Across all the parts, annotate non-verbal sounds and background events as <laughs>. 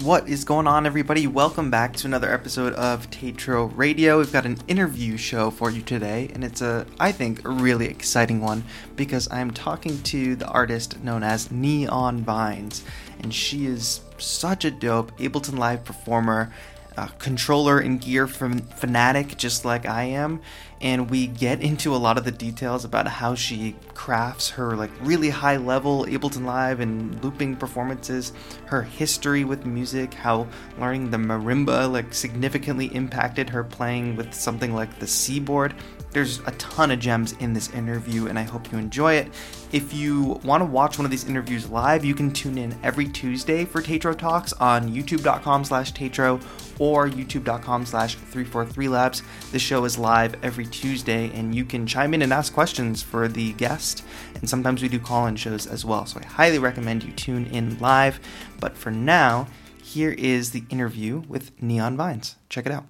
What is going on, everybody? Welcome back to another episode of Tatro Radio. We've got an interview show for you today, and it's a, I think, a really exciting one because I'm talking to the artist known as Neon Vines, and she is such a dope Ableton Live performer, uh, controller and gear from fanatic, just like I am. And we get into a lot of the details about how she crafts her like really high level Ableton Live and looping performances, her history with music, how learning the marimba like significantly impacted her playing with something like the Seaboard. There's a ton of gems in this interview, and I hope you enjoy it. If you want to watch one of these interviews live, you can tune in every Tuesday for Tatro Talks on youtube.com slash Tatro or youtube.com slash 343labs. The show is live every Tuesday, and you can chime in and ask questions for the guest, and sometimes we do call-in shows as well, so I highly recommend you tune in live. But for now, here is the interview with Neon Vines. Check it out.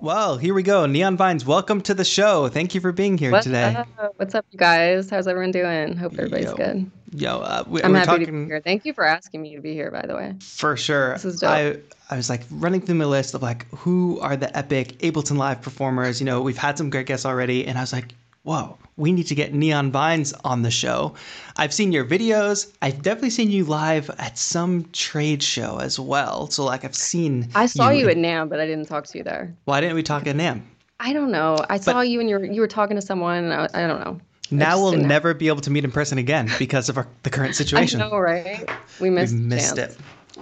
Well, here we go. Neon Vines, welcome to the show. Thank you for being here What's today. Up? What's up, you guys? How's everyone doing? Hope everybody's Yo. good. Yo, uh, we, I'm happy to be here. Thank you for asking me to be here, by the way. for sure. This is dope. I I was like running through my list of like who are the epic Ableton Live performers. You know, we've had some great guests already, and I was like, whoa, we need to get Neon Vines on the show. I've seen your videos. I've definitely seen you live at some trade show as well. So like I've seen. I saw you, in- at NAMM, but I didn't talk to you there. Why didn't we talk at NAMM? I don't know. I saw you and you were you were talking to someone. And I, I don't know. Now we'll never be able to meet in person again because of our, the current <laughs> situation. I know, right? We missed, we missed it.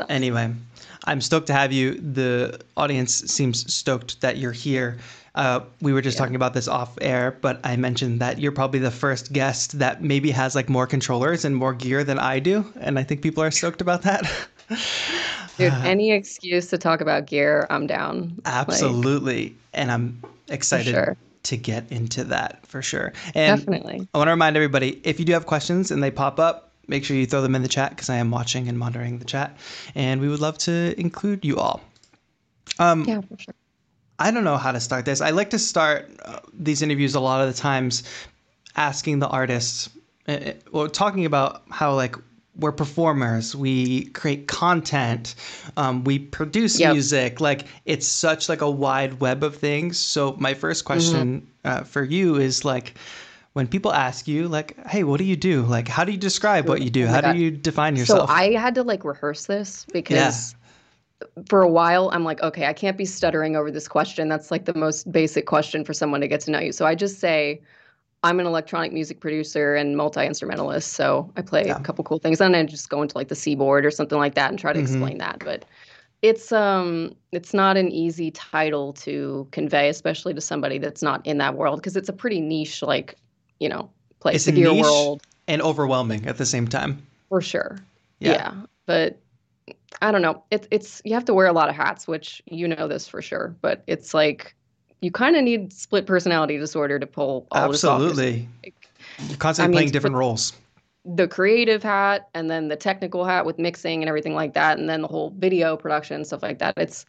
Anyway, I'm stoked to have you. The audience seems stoked that you're here. Uh, we were just Yeah. talking about this off air, but I mentioned that you're probably the first guest that maybe has like more controllers and more gear than I do, and I think people are stoked about that. <laughs> Dude, any excuse to talk about gear, I'm down. Like, Absolutely, and I'm excited sure. to get into that for sure. And definitely. I want to remind everybody if you do have questions and they pop up, make sure you throw them in the chat because I am watching and monitoring the chat, and we would love to include you all. Um, Yeah, for sure. I don't know how to start this. I like to start uh, these interviews a lot of the times asking the artists, uh, or talking about how like we're performers, we create content, um, we produce Yep. music. Like it's such like a wide web of things. So my first question uh, for you is like. When people ask you, like, "Hey, what do you do? Like, how do you describe what you do? Oh how God. do you define yourself So yourself?" I had to like rehearse this because for a while I'm like, okay, I can't be stuttering over this question. That's like the most basic question for someone to get to know you. So I just say, I'm an electronic music producer and multi instrumentalist. So I play Yeah. a couple cool things, and then I just go into like the seaboard or something like that and try to Mhm. explain that. But it's um it's not an easy title to convey, especially to somebody that's not in that world, because it's a pretty niche, like you know, place. It's the gear niche. world and overwhelming at the same time. for sure. Yeah. Yeah. But I don't know. It's it's you have to wear a lot of hats, which you know this for sure. But it's like you kind of need split personality disorder to pull all this off. Absolutely. You're constantly I mean, playing different roles. the creative hat and then the technical hat with mixing and everything like that, and then the whole video production stuff like that. It's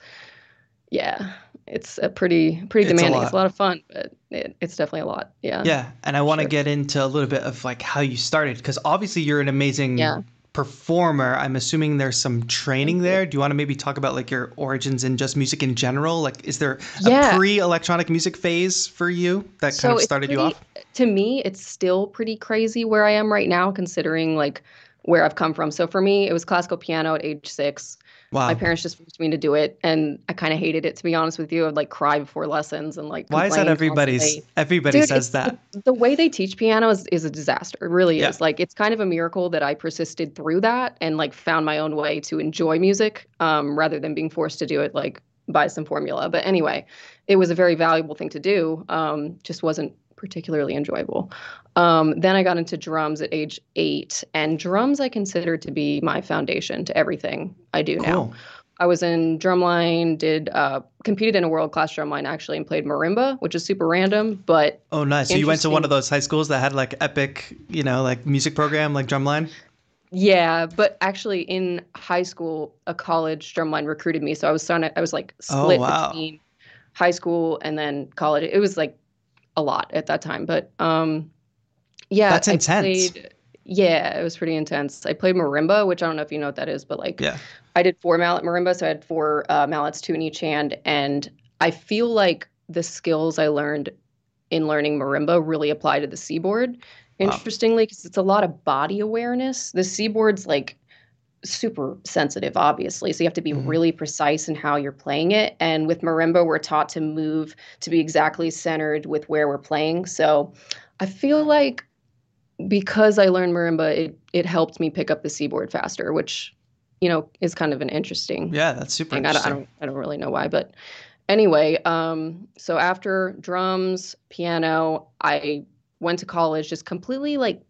yeah, it's a pretty pretty It's a demanding. lot. It's a lot of fun, but it, it's definitely a lot. Yeah. Yeah, and I want to Sure. get into a little bit of like how you started because obviously you're an amazing Yeah. performer. I'm assuming there's some training there. Do you want to maybe talk about like your origins in just music in general? Like, is there Yeah. a pre-electronic music phase for you that kind of started you pretty- off? To me, it's still pretty crazy where I am right now, considering like where I've come from. So for me, it was classical piano at age six. Wow. My parents just forced me to do it, and I kind of hated it. To be honest with you, I'd like cry before lessons and like. Why is that everybody's? constantly. Everybody Dude, says that. The, the way they teach piano is, is a disaster. It really Yeah. is. Like it's kind of a miracle that I persisted through that and like found my own way to enjoy music, um, rather than being forced to do it like by some formula. But anyway, it was a very valuable thing to do. Um, just wasn't particularly enjoyable. Um, then I got into drums at age eight, and drums I consider to be my foundation to everything I do now. I was in drumline, did uh, competed in a world class drumline actually, and played marimba, which is super random, but Oh, nice. So you went to one of those high schools that had like epic, you know, like music program, like drumline. yeah. But actually, in high school, a college drumline recruited me, so I was starting. I was like Oh, split wow. between high school and then college. It was like a lot at that time, but um, Yeah, That's intense. played- yeah, it was pretty intense. I played marimba, which I don't know if you know what that is, but like Yeah. I did four mallet marimba, so I had four uh, mallets, two in each hand, and I feel like the skills I learned in learning marimba really apply to the seaboard. Interestingly, because it's a lot of body awareness. The seaboard's like super sensitive, obviously, so you have to be Mhm. really precise in how you're playing it. And with marimba, we're taught to move to be exactly centered with where we're playing. So I feel like because I learned marimba, it it helped me pick up the seaboard faster, which you know is kind of an interesting Yeah, that's super thing. I don't, I don't I don't really know why, but anyway, um, so after drums, piano, I went to college just completely like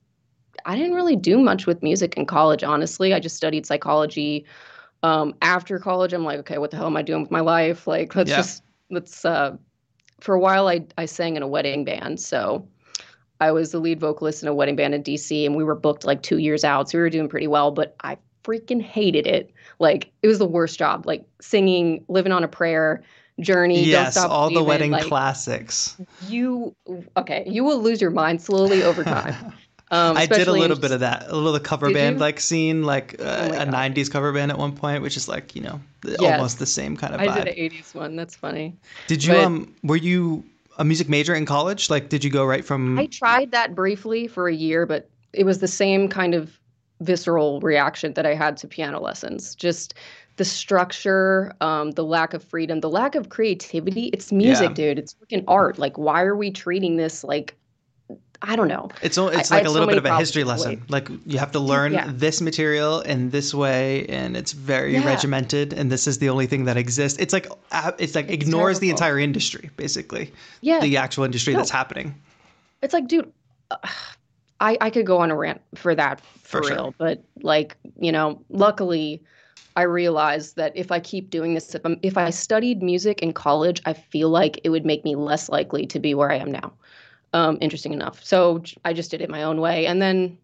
I didn't really do much with music in college, honestly. I just studied psychology. Um, after college, I'm like, okay, what the hell am I doing with my life? Like, let's Yeah. just let's uh for a while I I sang in a wedding band. So I was the lead vocalist in a wedding band in DC and we were booked like 2 years out. So we were doing pretty well, but I freaking hated it. Like it was the worst job. Like singing, living on a prayer, journey, Don't Yes, Stop all the wedding like, classics. You okay, you will lose your mind slowly over <laughs> time. Um, I did a little just- bit of that, a little the cover band like scene, like uh, Oh a God. '90s cover band at one point, which is like you know almost the same kind of Vibe. I did an 80s one. That's funny. Did you but- um were you a music major in college? Like did you go right from I tried that briefly for a year, but it was the same kind of visceral reaction that I had to piano lessons. Just the structure, um, the lack of freedom, the lack of creativity. It's music, Yeah. dude. It's freaking art. Like, why are we treating this like I don't know. it's it's like a so little bit of a history lesson. Like you have to learn yeah. this material in this way, and it's very Yeah. regimented, and this is the only thing that exists. It's like uh, it's like It's ignores the entire industry, basically, Yeah. the actual industry No. that's happening. It's like, dude, uh, I I could go on a rant for that for, For sure. real, but like, you know, luckily I realized that if I keep doing this, if, if I studied music in college, I feel like it would make me less likely to be where I am now. Um, interesting enough. So I just did it my own way. And then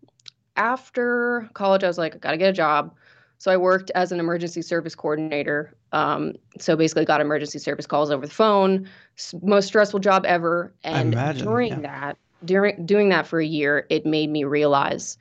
after college, I was like, I gotta get a job. So I worked as an emergency service coordinator. Um, so basically, got emergency service calls over the phone. Most stressful job ever. And imagine, during yeah. that, during doing that for a year, it made me realize,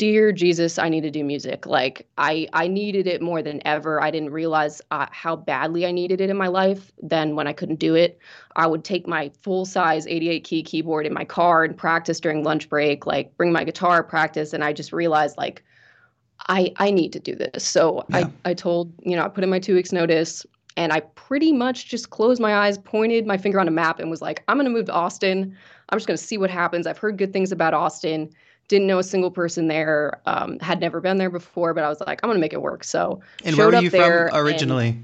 dear Jesus, I need to do music. Like I, I needed it more than ever. I didn't realize uh, how badly I needed it in my life. Then when I couldn't do it, I would take my full size 88 key keyboard in my car and practice during lunch break. Like bring my guitar, practice, and I just realized like. I, I need to do this. So Yeah. I, I told, you know, I put in my two weeks notice and I pretty much just closed my eyes, pointed my finger on a map, and was like, I'm going to move to Austin. I'm just going to see what happens. I've heard good things about Austin. Didn't know a single person there. Um, had never been there before, but I was like, I'm going to make it work. So And where were you from originally?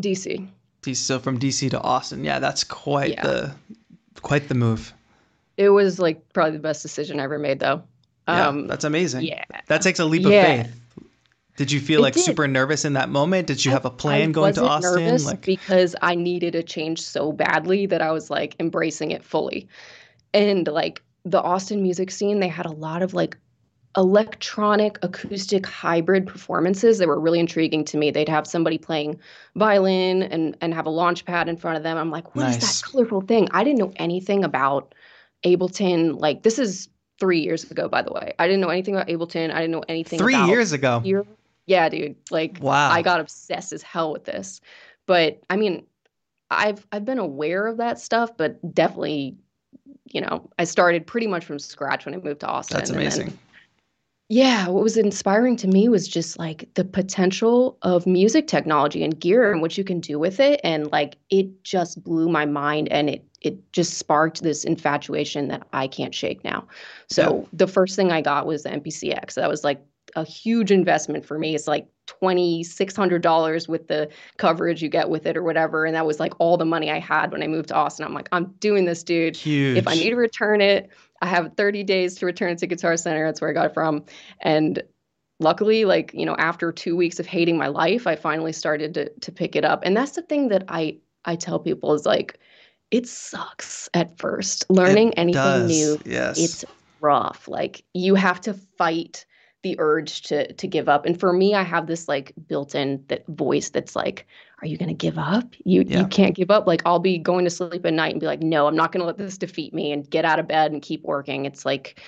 DC. DC, so from DC to Austin. Yeah, that's quite Yeah. the quite the move. It was like probably the best decision I ever made, though. Yeah, Um, that's amazing. yeah. That takes a leap Yeah. of faith. Did you feel It like did. super nervous in that moment? Did you have a plan going to Austin? Nervous Like because I needed a change so badly that I was like embracing it fully. And like the Austin music scene, they had a lot of like electronic acoustic hybrid performances that were really intriguing to me. They'd have somebody playing violin and and have a launch pad in front of them. I'm like, what is Nice. that colorful thing? I didn't know anything about Ableton. Like this is three years ago, by the way. I didn't know anything about Ableton. I didn't know anything three years ago. here. Yeah, dude. Like Wow. I got obsessed as hell with this. But I mean, I've I've been aware of that stuff, but definitely, you know, I started pretty much from scratch when I moved to Austin. That's and then- amazing. yeah, what was inspiring to me was just like the potential of music technology and gear and what you can do with it. And like it just blew my mind and it it just sparked this infatuation that I can't shake now. So the first thing I got was the MPCX. That was like a huge investment for me. It's like twenty six hundred dollars with the coverage you get with it or whatever. And that was like all the money I had when I moved to Austin. I'm like, I'm doing this, dude. Huge. If I need to return it, I have 30 days to return it to Guitar Center. That's where I got it from. And luckily, like, you know, after two weeks of hating my life, I finally started to to pick it up. And that's the thing that I I tell people is like, it sucks at first. Learning It anything does, new, Yes. it's rough. Like you have to fight the urge to to give up. And for me, I have this like built-in that voice that's like, "Are you going to give up? You yeah. you can't give up." Like I'll be going to sleep at night and be like, "No, I'm not going to let this defeat me," and get out of bed and keep working. It's like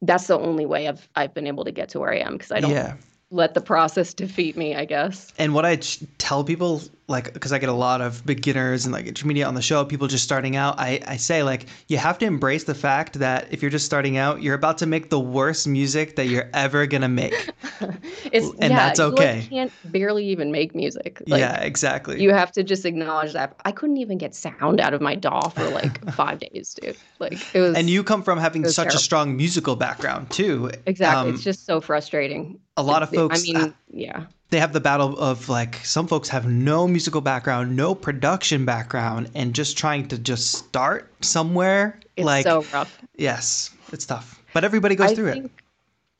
that's the only way I've I've been able to get to where I am because I don't yeah let the process <laughs> defeat me, I guess. And what I tell people, like, because I get a lot of beginners and like intermediate on the show, people just starting out, I, I say, like, you have to embrace the fact that if you're just starting out, you're about to make the worst music that you're ever going to make. <laughs> it's, and yeah, that's okay. You can't barely even make music. Like, yeah, exactly. You have to just acknowledge that. I couldn't even get sound out of my DAW for like <laughs> five days, dude. Like, it was. And you come from having such terrible. a strong musical background, too. Exactly. Um, it's just so frustrating a lot of folks. I mean, yeah. They have the battle of like some folks have no musical background, no production background, and just trying to just start somewhere. It's like, so rough. Yes, it's tough, but everybody goes I through think, it.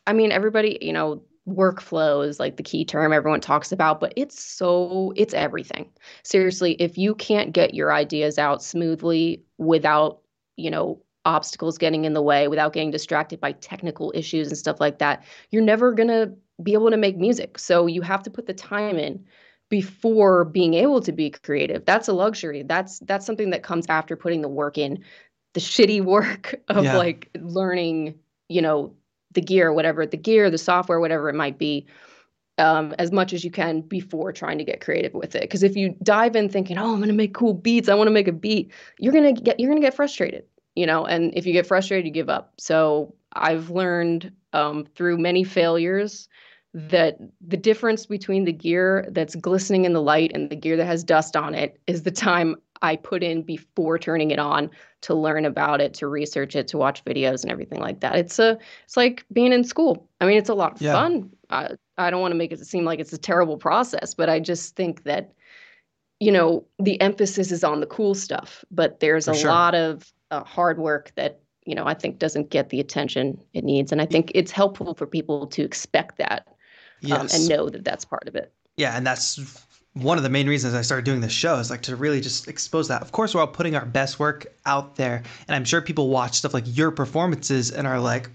I mean, everybody, you know, workflow is like the key term everyone talks about, but it's so it's everything. Seriously, if you can't get your ideas out smoothly without, you know, obstacles getting in the way, without getting distracted by technical issues and stuff like that, you're never going to be able to make music. So you have to put the time in before being able to be creative. That's a luxury. That's that's something that comes after putting the work in, the shitty <laughs> work of yeah. like learning, you know, the gear, whatever the gear, the software, whatever it might be. Um, as much as you can before trying to get creative with it. Because if you dive in thinking, "Oh, I'm going to make cool beats. I want to make a beat," you're gonna get you're gonna get frustrated, you know. And if you get frustrated, you give up. So I've learned um, through many failures that the difference between the gear that's glistening in the light and the gear that has dust on it is the time I put in before turning it on to learn about it, to research it, to watch videos and everything like that. It's a it's like being in school. I mean, it's a lot of yeah. fun. I, I don't want to make it seem like it's a terrible process, but I just think that you know the emphasis is on the cool stuff, but there's For a sure. lot of uh, hard work that you know I think doesn't get the attention it needs, and I think it's helpful for people to expect that yes. um, and know that that's part of it. Yeah, and that's one of the main reasons I started doing this show is like to really just expose that. Of course, we're all putting our best work out there, and I'm sure people watch stuff like your performances and are like,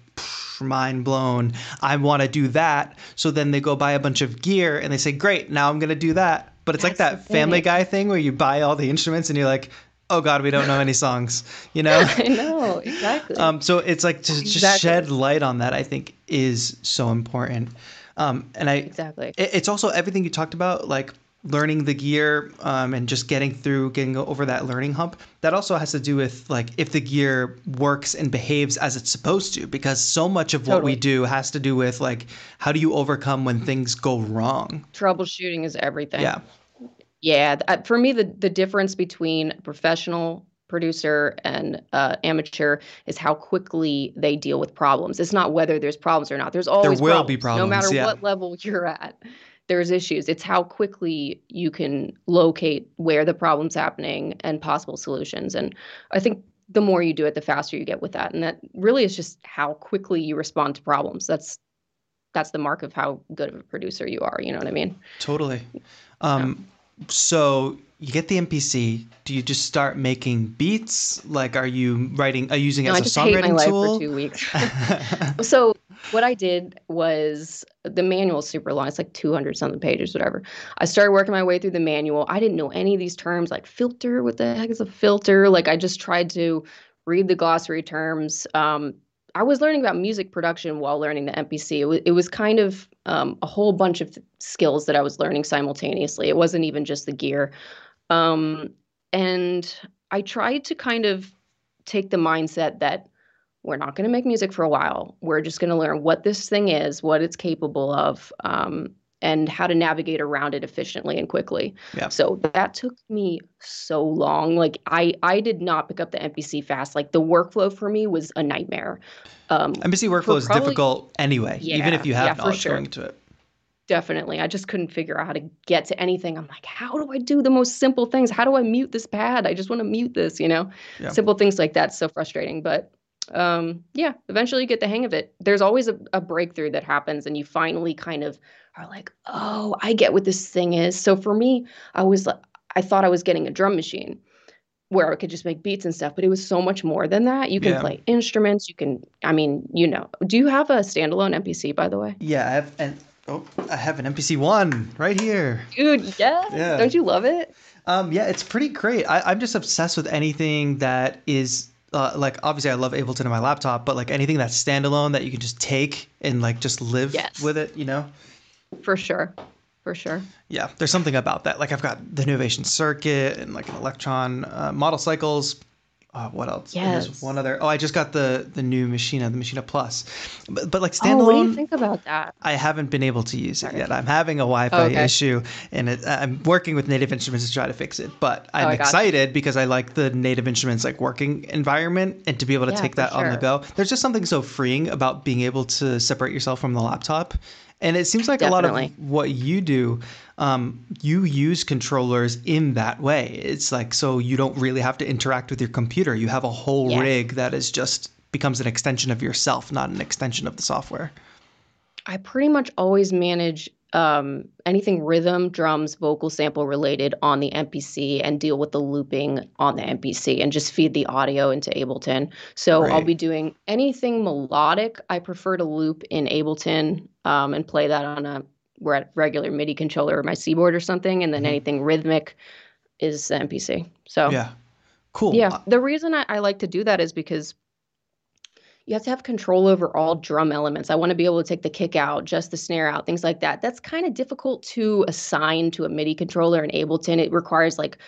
mind blown. I want to do that. So then they go buy a bunch of gear and they say, great, now I'm going to do that. But it's That's like that Family Guy thing where you buy all the instruments and you're like, oh god we don't know any songs you know <laughs> i know exactly um, so it's like to exactly. just shed light on that i think is so important um, and I exactly. It, it's also everything you talked about, like learning the gear um, and just getting through, getting over that learning hump. That also has to do with like if the gear works and behaves as it's supposed to, because so much of what we do has to do with like how do you overcome when things go wrong. Troubleshooting is everything. Yeah. Yeah, for me, the the difference between professional producer and uh, amateur is how quickly they deal with problems. It's not whether there's problems or not. There's always there will problems, be problems, no matter yeah. what level you're at. There's issues. It's how quickly you can locate where the problem's happening and possible solutions. And I think the more you do it, the faster you get with that. And that really is just how quickly you respond to problems. That's that's the mark of how good of a producer you are. You know what I mean? Totally. Um, yeah. So you get the MPC. Do you just start making beats? Like, are you writing? Are you using it no, as a songwriting I just hate my tool? life for two weeks. <laughs> so what I did was the manual super long. It's like 200 something pages, whatever. I started working my way through the manual. I didn't know any of these terms, like filter. What the heck is a filter? Like, I just tried to read the glossary terms. Um, I was learning about music production while learning the MPC. It was, it was kind of um, a whole bunch of skills that I was learning simultaneously. It wasn't even just the gear. Um, and I tried to kind of take the mindset that we're not going to make music for a while. We're just going to learn what this thing is, what it's capable of, um, and how to navigate around it efficiently and quickly. Yeah. So that took me so long. Like I, I did not pick up the MPC fast. Like the workflow for me was a nightmare. Um, MPC workflow is probably, difficult anyway, yeah, even if you have yeah, knowledge sure. going to it definitely. I just couldn't figure out how to get to anything. I'm like, how do I do the most simple things? How do I mute this pad? I just want to mute this, you know? Yeah. Simple things like that. So frustrating. But um, yeah, eventually you get the hang of it. There's always a, a breakthrough that happens, and you finally kind of are like, oh, I get what this thing is. So for me, I was I thought I was getting a drum machine. where I could just make beats and stuff, but it was so much more than that. You can Yeah. play instruments. You can, I mean, you know. Do you have a standalone MPC, by the way? Yeah, I have an oh, I have an MPC one right here. Dude, yeah. Yeah. Don't you love it? Um, yeah, it's pretty great. I, I'm just obsessed with anything that is uh, like obviously I love Ableton on my laptop, but like anything that's standalone that you can just take and like just live Yes. with it, you know? For sure. For sure. Yeah, there's something about that. Like I've got the Novation Circuit and like an Elektron uh, model cycles. Uh, what else? Yes. There's one other. Oh, I just got the the new Maschine, the Maschine Plus. But, but like standalone. Oh, what do you think about that? I haven't been able to use it yet. I'm having a Wi-Fi Oh, okay. issue, and it, I'm working with Native Instruments to try to fix it. But I'm Oh, I gotcha. excited because I like the Native Instruments like working environment, and to be able to Yeah, take that on the go. There's just something so freeing about being able to separate yourself from the laptop. And it seems like a lot of what you do, um, you use controllers in that way. It's like so you don't really have to interact with your computer. You have a whole Yeah. rig that is just becomes an extension of yourself, not an extension of the software. I pretty much always manage um, anything rhythm, drums, vocal sample related on the MPC and deal with the looping on the MPC and just feed the audio into Ableton. So I'll be doing anything melodic. I prefer to loop in Ableton um, and play that on a re- regular MIDI controller or my keyboard or something. And then Mhm. anything rhythmic is the MPC. So Yeah, cool. yeah, the reason I, I like to do that is because you have to have control over all drum elements. I want to be able to take the kick out, just the snare out, things like that. That's kind of difficult to assign to a MIDI controller in Ableton. It requires like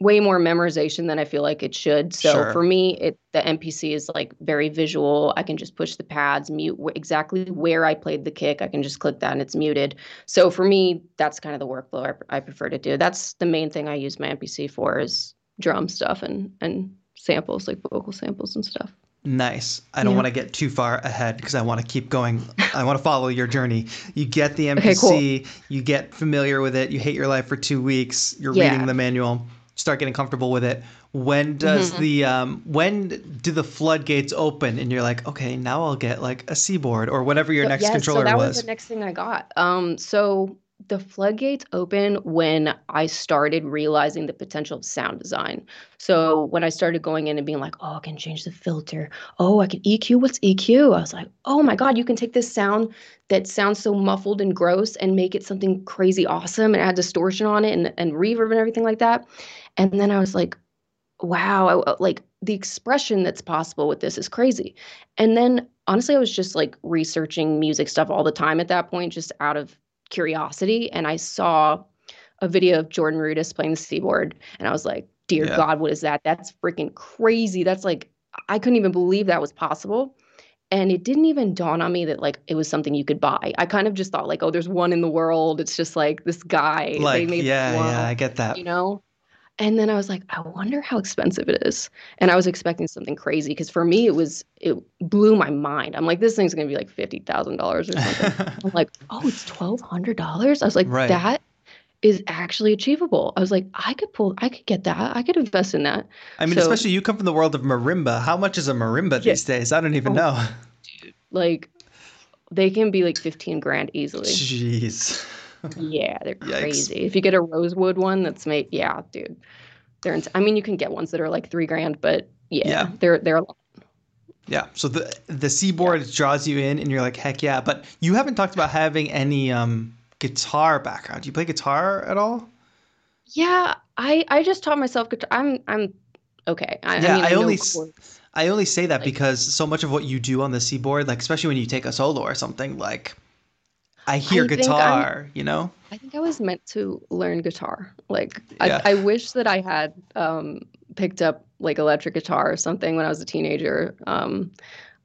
way more memorization than I feel like it should. So Sure. for me, it the MPC is like very visual. I can just push the pads, mute wh- exactly where I played the kick. I can just click that and it's muted. So for me, that's kind of the workflow I, I prefer to do. That's the main thing I use my MPC for is drum stuff and and samples like vocal samples and stuff. Nice. I don't Yeah. want to get too far ahead because I want to keep going. <laughs> I want to follow your journey. You get the Okay, MPC, you get familiar with it, you hate your life for two weeks, you're Yeah. reading the manual, start getting comfortable with it. When does Mhm. the um when do the floodgates open and you're like, okay, now I'll get like a Seaboard or whatever your So- next yeah, controller so that was. was the next thing I got. Um, so the floodgates open when I started realizing the potential of sound design. So when I started going in and being like, oh, I can change the filter. Oh, I can EQ. What's EQ? I was like, oh my God, you can take this sound that sounds so muffled and gross and make it something crazy awesome and add distortion on it and, and reverb and everything like that. And then I was like, wow, I, uh, like the expression that's possible with this is crazy. And then honestly, I was just like researching music stuff all the time at that point, just out of curiosity. And I saw a video of Jordan Rudess playing the seaboard, and I was like, dear Yeah. God, what is that? That's freaking crazy. That's like, I couldn't even believe that was possible. And it didn't even dawn on me that like it was something you could buy. I kind of just thought like, oh, there's one in the world. It's just like this guy. they like, made yeah, yeah, I get that. you know and then i was like i wonder how expensive it is and i was expecting something crazy because for me it was it blew my mind i'm like this thing's going to be like $50000 or something <laughs> i'm like oh it's $1200 i was like Right. that is actually achievable i was like i could pull i could get that i could invest in that I mean, So- especially you come from the world of marimba. How much is a marimba Yeah. these days? I don't even Oh. know. like they can be like 15 grand easily Jeez. Yeah they're <laughs> crazy if you get a rosewood one that's made yeah dude they're ins- i mean you can get ones that are like three grand but yeah, Yeah. they're they're a lot Yeah. So the the Seaboard draws you in, and you're like, heck yeah. But you haven't talked about having any um guitar background. Do you play guitar at all? Yeah, I I just taught myself guitar. I'm I'm okay. I, Yeah, I mean, I I, only. I only say that Like- because so much of what you do on the Seaboard, like especially when you take a solo or something, like I hear I guitar. You know? I think I was meant to learn guitar. Like Yeah. I I wish that I had um picked up like electric guitar or something when I was a teenager. Um,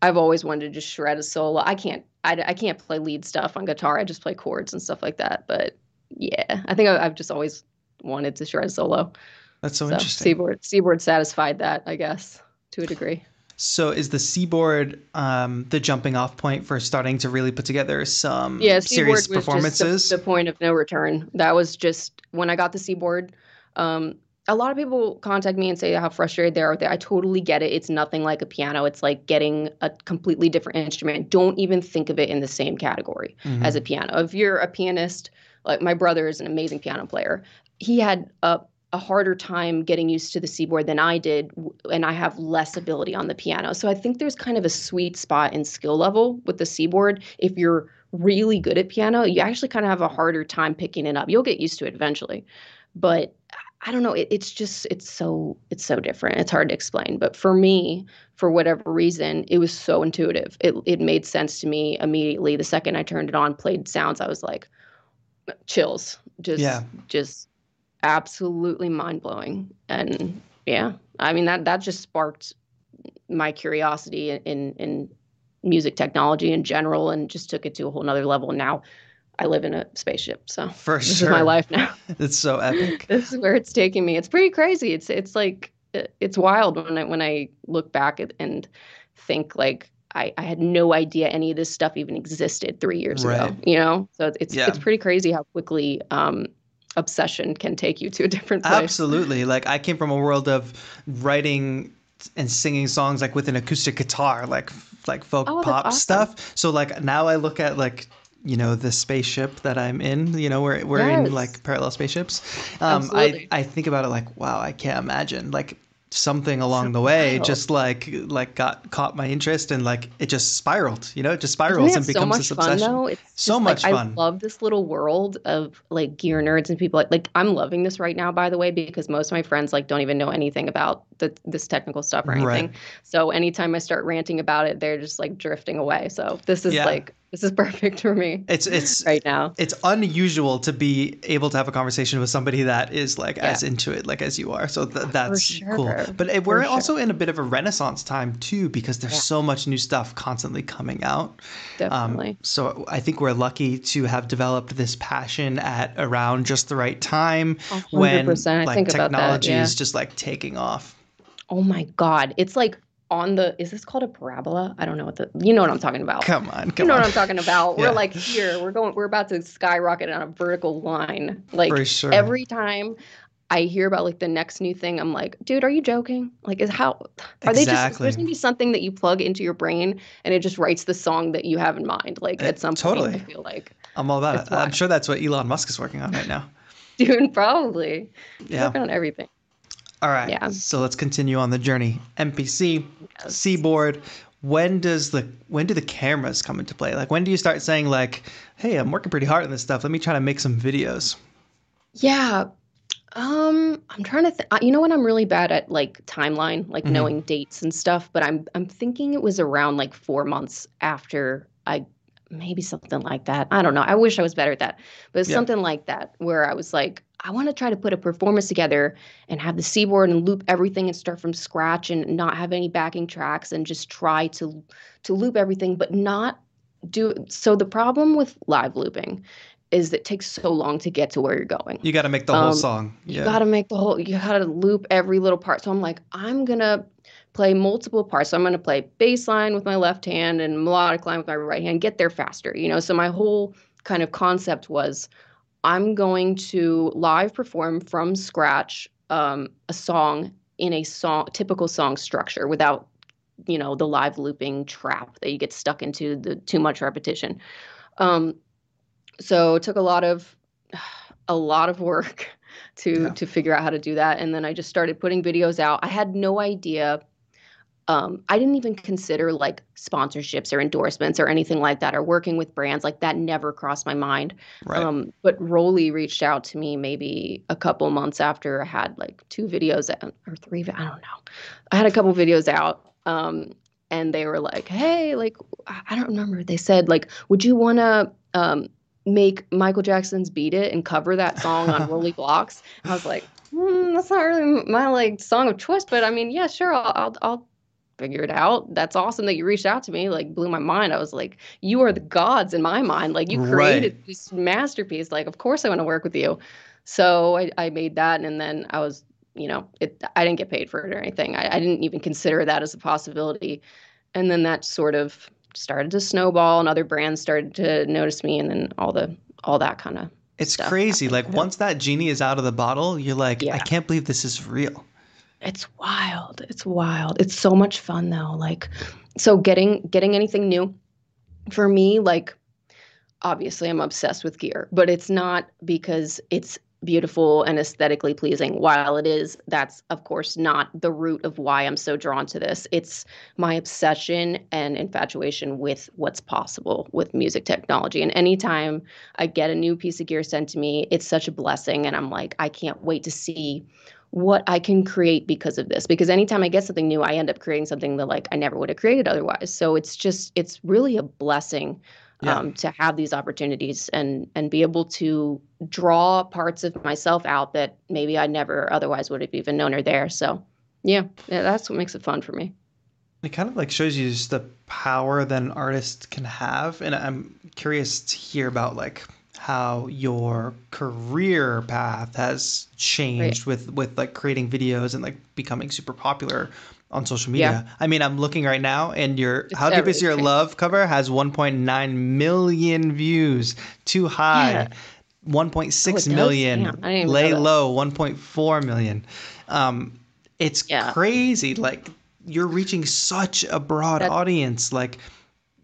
I've always wanted to just shred a solo. I can't I I can't play lead stuff on guitar. I just play chords and stuff like that. But yeah, I think I, I've just always wanted to shred a solo. That's so, So interesting. Seaboard Seaboard satisfied that, I guess, to a degree. So is the Seaboard um, the jumping off point for starting to really put together some yeah, serious performances? the, the point of no return. That was just when I got the Seaboard. Um, a lot of people contact me and say how frustrated they are with it. I totally get it. It's nothing like a piano. It's like getting a completely different instrument. Don't even think of it in the same category Mhm. as a piano. If you're a pianist, like my brother is an amazing piano player. He had a a harder time getting used to the Seaboard than I did, and I have less ability on the piano. So I think there's kind of a sweet spot in skill level with the Seaboard. If you're really good at piano, you actually kind of have a harder time picking it up. You'll get used to it eventually, but I don't know. It, it's just it's so it's so different. It's hard to explain. But for me, for whatever reason, it was so intuitive. It it made sense to me immediately. The second I turned it on, played sounds, I was like, chills. Just yeah. just absolutely mind blowing. And yeah, I mean that that just sparked my curiosity in in music technology in general, and just took it to a whole nother level. And now I live in a spaceship. So for <laughs> this sure, is my life now. <laughs> it's so epic. <laughs> this is where it's taking me. It's pretty crazy. It's it's like it's wild when I when I look back at, and think like I, I had no idea any of this stuff even existed three years right. ago. You know, so it's yeah. it's pretty crazy how quickly um, obsession can take you to a different place. Absolutely. Like I came from a world of writing and singing songs like with an acoustic guitar, like like folk oh, pop awesome. stuff. So like now I look at like you know the spaceship that I'm in. You know we're we're yes. in like parallel spaceships. Um, I I think about it like wow I can't imagine like something along the way just like like got caught my interest and like it just spiraled you know it just spirals and becomes so this obsession fun, though? It's so much like, fun i love this little world of like gear nerds and people like, like i'm loving this right now by the way because most of my friends like don't even know anything about the, this technical stuff or anything right. so anytime i start ranting about it they're just like drifting away so this is yeah. like this is <laughs> perfect for me. It's it's <laughs> right now. It's unusual to be able to have a conversation with somebody that is like yeah. as into it like as you are. So th- that's sure. cool. But it, we're also in a bit of a renaissance time too because there's yeah. so much new stuff constantly coming out. Definitely. Um, so I think we're lucky to have developed this passion at around just the right time 100%. when like technology yeah. is just like taking off. Oh my god, it's like on the is this called a parabola? I don't know what the you know what I'm talking about. Come on, come on. you know on. what I'm talking about. <laughs> yeah. We're like here, we're going we're about to skyrocket on a vertical line. Like sure. every time I hear about like the next new thing, I'm like, dude, are you joking? Like, is how are exactly. they just there's gonna be something that you plug into your brain and it just writes the song that you have in mind. Like it, at some totally. point, I feel like I'm all about it. I'm sure that's what Elon Musk is working on right now. <laughs> dude, probably. Yeah. working on everything. All right. Yeah. So let's continue on the journey. MPC, yes. Seaboard. When does the when do the cameras come into play? Like when do you start saying like, "Hey, I'm working pretty hard on this stuff. Let me try to make some videos." Yeah. Um, I'm trying to think. You know what? I'm really bad at like timeline, like mm-hmm. knowing dates and stuff. But I'm I'm thinking it was around like four months after I maybe something like that. I don't know. I wish I was better at that, but yeah. something like that where I was like, I want to try to put a performance together and have the Seaboard and loop everything and start from scratch and not have any backing tracks and just try to to loop everything, but not do. So the problem with live looping is it takes so long to get to where you're going. You got to make the whole um, song. Yeah. You got to make the whole. You got to loop every little part. So I'm like, I'm gonna play multiple parts. So I'm gonna play bass line with my left hand and melodic line with my right hand. Get there faster. You know. So my whole kind of concept was I'm going to live perform from scratch um, a song in a song typical song structure without you know the live looping trap that you get stuck into the too much repetition. Um, so it took a lot of <sighs> a lot of work <laughs> to yeah. to figure out how to do that, and then I just started putting videos out. I had no idea um, I didn't even consider like sponsorships or endorsements or anything like that or working with brands. Like that never crossed my mind. Right. Um, but ROLI reached out to me maybe a couple months after I had like two videos out, or three. I don't know. I had a couple videos out. Um, and they were like, hey, like, I don't remember. They said, like, would you want to um, make Michael Jackson's Beat It and cover that song on ROLI <laughs> Blocks? And I was like, mm, that's not really my like song of choice, but I mean, yeah, sure, I'll, I'll, I'll figure it out. That's awesome that you reached out to me. Like blew my mind. I was like, you are the gods in my mind. Like you created right. this masterpiece. Like, of course I want to work with you. So I, I made that and then I was, you know, it I didn't get paid for it or anything. I, I didn't even consider that as a possibility. And then that sort of started to snowball and other brands started to notice me and then all the all that kind of it's crazy. Happened. Like once that genie is out of the bottle, you're like, yeah. I can't believe this is real. It's wild. It's wild. It's so much fun though. Like so getting getting anything new for me like obviously I'm obsessed with gear, but it's not because it's beautiful and aesthetically pleasing. While it is, that's of course not the root of why I'm so drawn to this. It's my obsession and infatuation with what's possible with music technology. And anytime I get a new piece of gear sent to me, it's such a blessing. And I'm like, I can't wait to see what I can create because of this. Because anytime I get something new, I end up creating something that like I never would have created otherwise. So it's just it's really a blessing yeah. um, to have these opportunities and and be able to draw parts of myself out that maybe I never otherwise would have even known are there. So yeah, yeah, that's what makes it fun for me. It kind of like shows you just the power that an artist can have, and I'm curious to hear about like how your career path has changed right. with with like creating videos and like becoming super popular on social media. Yeah. I mean, I'm looking right now, and your it's "How Deep Is Your Love" cover has 1.9 million views. Too high. Yeah. 1.6 oh, million. Lay low. 1.4 million. Um, it's yeah. crazy. Like you're reaching such a broad That's, audience. Like,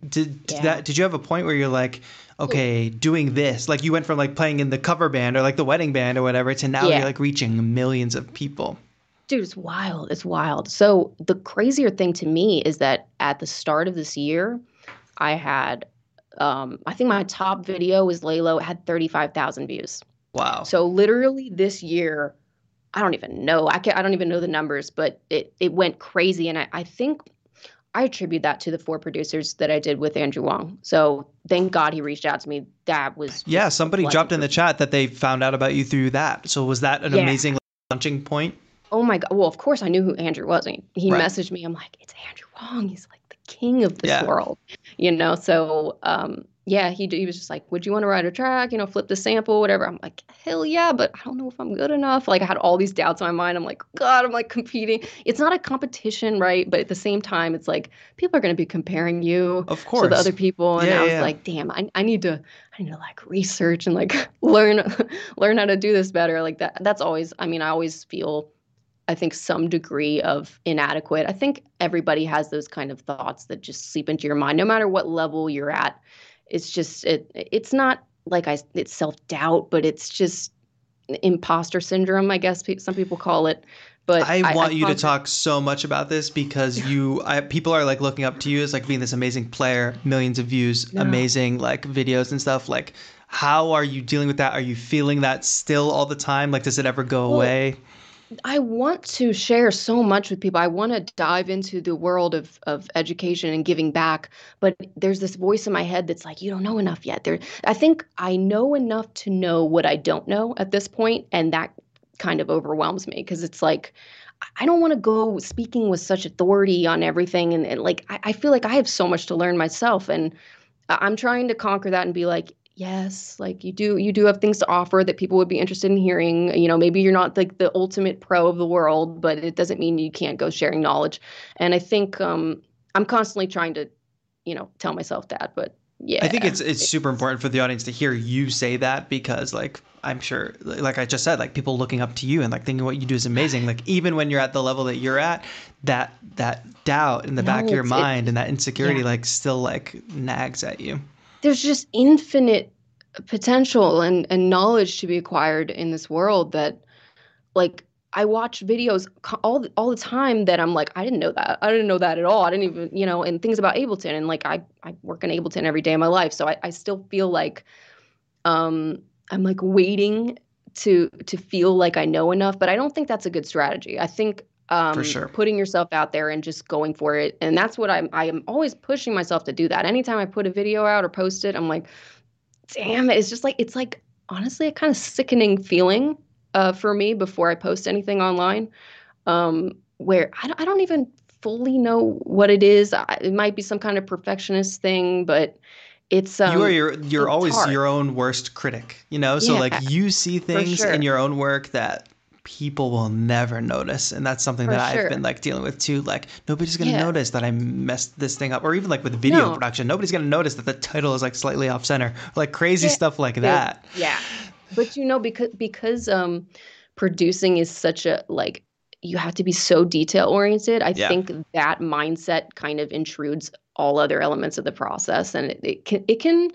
did, yeah. did that? Did you have a point where you're like, okay, doing this? Like you went from like playing in the cover band or like the wedding band or whatever to now you're like reaching millions of people dude, it's wild. It's wild. So the crazier thing to me is that at the start of this year, I had, um, I think my top video was Laylo. It had 35,000 views. Wow. So literally this year, I don't even know. I can I don't even know the numbers, but it it went crazy. And I, I think I attribute that to the four producers that I did with Andrew Huang. So thank God he reached out to me. That was yeah. Somebody dropped in the chat that they found out about you through that. So was that an yeah. amazing launching point? Oh my god. Well of course i knew who andrew was. He, he right. messaged me. I'm like it's andrew huang. He's like the king of this yeah. world. You know so um, yeah he, he was just like would you want to write a track? You know flip the sample whatever. I'm like hell yeah but i don't know if i'm good enough. Like i had all these doubts in my mind. I'm like god i'm like competing. It's not a competition right? But at the same time it's like people are going to be comparing you of course to the other people. And yeah, i was yeah. like damn I, I need to i need to like research and like <laughs> learn <laughs> learn how to do this better. Like that that's always i mean i always feel I think some degree of inadequate. I think everybody has those kind of thoughts that just seep into your mind, no matter what level you're at. It's just it. It's not like I. It's self doubt, but it's just imposter syndrome. I guess some people call it. But I, I want I you to talk so much about this because you, I, people are like looking up to you as like being this amazing player, millions of views, no. amazing like videos and stuff. Like, how are you dealing with that? Are you feeling that still all the time? Like, does it ever go well, away? I want to share so much with people. I want to dive into the world of of education and giving back, but there's this voice in my head that's like, you don't know enough yet. There I think I know enough to know what I don't know at this point, and that kind of overwhelms me because it's like I don't want to go speaking with such authority on everything and, and like I, I feel like I have so much to learn myself and uh, I'm trying to conquer that and be like, yes like you do you do have things to offer that people would be interested in hearing you know maybe you're not like the ultimate pro of the world but it doesn't mean you can't go sharing knowledge and i think um i'm constantly trying to you know tell myself that but yeah i think it's it's, super important for the audience to hear you say that because like i'm sure like i just said like people looking up to you and like thinking what you do is amazing like even when you're at the level that you're at that that doubt in the no, back of your mind and that insecurity yeah. like still like nags at you there's just infinite potential and, and knowledge to be acquired in this world that like I watch videos all all the time that I'm like I didn't know that. I didn't know that at all. I didn't even you know and things about Ableton and like I I work in Ableton every day of my life so I, I still feel like um I'm like waiting to to feel like I know enough but I don't think that's a good strategy. I think um, for sure. putting yourself out there and just going for it. And that's what I'm, I am always pushing myself to do that. Anytime I put a video out or post it, I'm like, damn it. It's just like, it's like, honestly, a kind of sickening feeling uh, for me before I post anything online um, where I don't, I don't even fully know what it is. It might be some kind of perfectionist thing, but it's um, you are your you're always hard. your own worst critic you know so yeah, like you see things sure. in your own work that people will never notice and that's something For that sure. i've been like dealing with too like nobody's gonna yeah. notice that i messed this thing up or even like with video no. production nobody's gonna notice that the title is like slightly off center like crazy yeah. stuff like that yeah but you know because because um producing is such a like you have to be so detail oriented i yeah. think that mindset kind of intrudes all other elements of the process and it, it can it can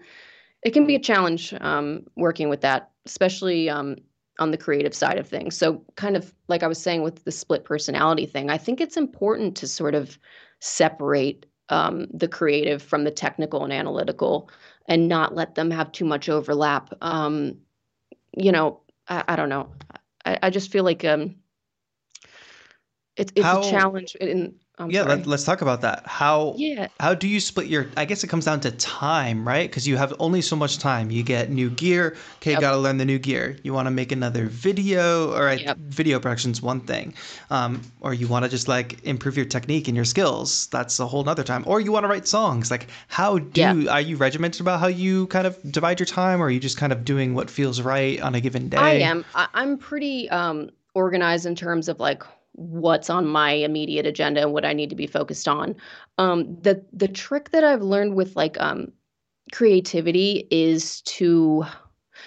it can be a challenge um, working with that especially um, on the creative side of things. So, kind of like I was saying with the split personality thing, I think it's important to sort of separate um, the creative from the technical and analytical and not let them have too much overlap. Um, you know, I, I don't know. I, I, just feel like um, it's it's How, a challenge in I'm yeah, let, us talk about that. How yeah. how do you split your I guess it comes down to time, right? Cuz you have only so much time. You get new gear, okay, yep. got to learn the new gear. You want to make another video or yep. video production's one thing. Um, or you want to just like improve your technique and your skills. That's a whole nother time. Or you want to write songs. Like how do yeah. are you regimented about how you kind of divide your time or are you just kind of doing what feels right on a given day? I am. I, I'm pretty um organized in terms of like what's on my immediate agenda and what I need to be focused on. Um, the the trick that I've learned with like um, creativity is to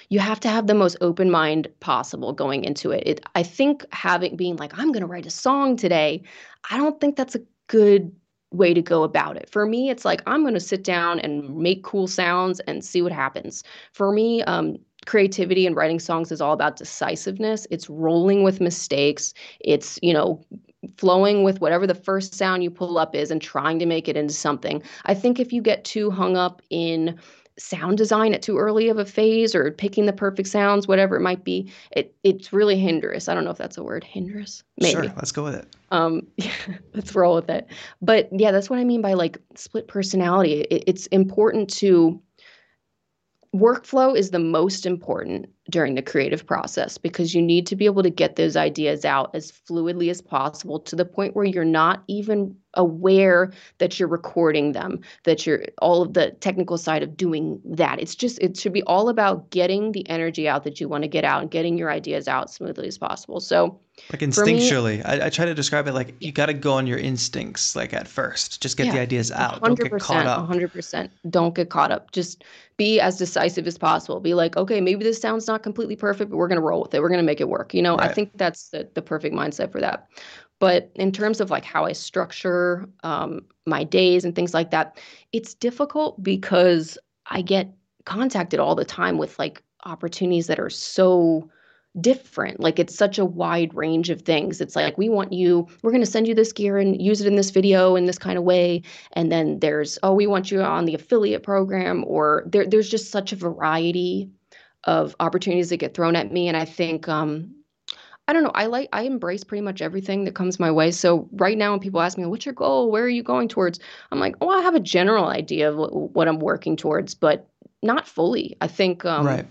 you have to have the most open mind possible going into it. it I think having being like I'm going to write a song today, I don't think that's a good way to go about it. For me, it's like I'm going to sit down and make cool sounds and see what happens. For me, um, creativity and writing songs is all about decisiveness. It's rolling with mistakes. It's, you know, flowing with whatever the first sound you pull up is and trying to make it into something. I think if you get too hung up in sound design at too early of a phase or picking the perfect sounds, whatever it might be, it it's really hindrance. I don't know if that's a word, hindrance. Maybe. Sure, let's go with it. Um, <laughs> yeah, let's roll with it. But yeah, that's what I mean by like split personality. It, it's important to workflow is the most important during the creative process because you need to be able to get those ideas out as fluidly as possible to the point where you're not even aware that you're recording them that you're all of the technical side of doing that. It's just it should be all about getting the energy out that you want to get out and getting your ideas out smoothly as possible. So like instinctually me, I, I, try to describe it like you got to go on your instincts like at first. Just get yeah, the ideas out. 100%, don't get caught up. 100% don't get caught up. Just be as decisive as possible. Be like okay maybe this sounds not completely perfect but we're going to roll with it we're going to make it work you know right. i think that's the, the perfect mindset for that but in terms of like how I structure um, my days and things like that, it's difficult because I get contacted all the time with like opportunities that are so different. Like it's such a wide range of things. It's like we want you, we're going to send you this gear and use it in this video in this kind of way. And then there's, oh, we want you on the affiliate program, or there, there's just such a variety of opportunities that get thrown at me. And I think um, I don't know. I like I embrace pretty much everything that comes my way. So right now, when people ask me, "What's your goal? Where are you going towards?" I'm like, "Oh, I have a general idea of what, what I'm working towards, but not fully." I think um, right.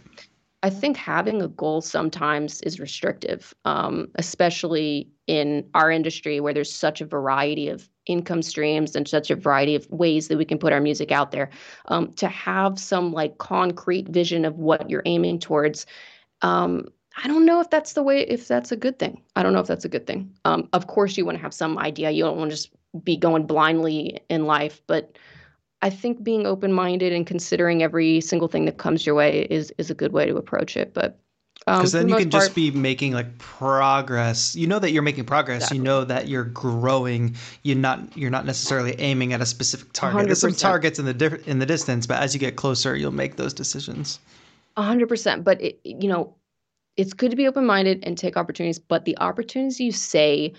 I think having a goal sometimes is restrictive, um, especially in our industry where there's such a variety of income streams and such a variety of ways that we can put our music out there. Um, to have some like concrete vision of what you're aiming towards um, I don't know if that's the way, if that's a good thing. I don't know if that's a good thing. Um, of course, you want to have some idea. You don't want to just be going blindly in life, but I think being open minded and considering every single thing that comes your way is is a good way to approach it. But because um, then you can part, just be making like progress. You know that you're making progress. Exactly. You know that you're growing. You're not you're not necessarily aiming at a specific target. 100%. There's some targets in the diff- in the distance, but as you get closer, you'll make those decisions. A hundred percent. But it, you know, it's good to be open minded and take opportunities, but the opportunities you say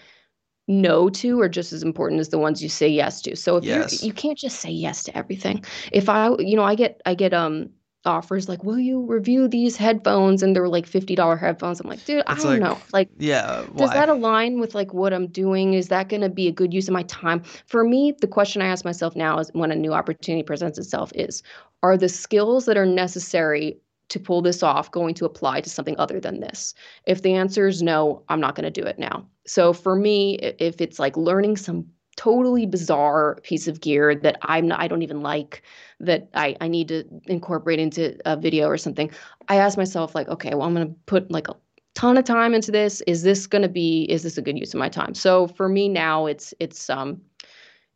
no to are just as important as the ones you say yes to. So if yes. you you can't just say yes to everything. If I you know I get I get um offers like, "Will you review these headphones?" and they're like fifty dollar headphones. I'm like, dude, it's I don't like, know. Like, yeah, why? does that align with like what I'm doing? Is that going to be a good use of my time? For me, the question I ask myself now is when a new opportunity presents itself is, are the skills that are necessary to pull this off going to apply to something other than this? If the answer is no, I'm not going to do it now. So for me, if it's like learning some totally bizarre piece of gear that I'm not, I don't even like that I, I need to incorporate into a video or something, I ask myself like, okay, well, I'm going to put like a ton of time into this. Is this going to be, is this a good use of my time? So for me now it's, it's, um,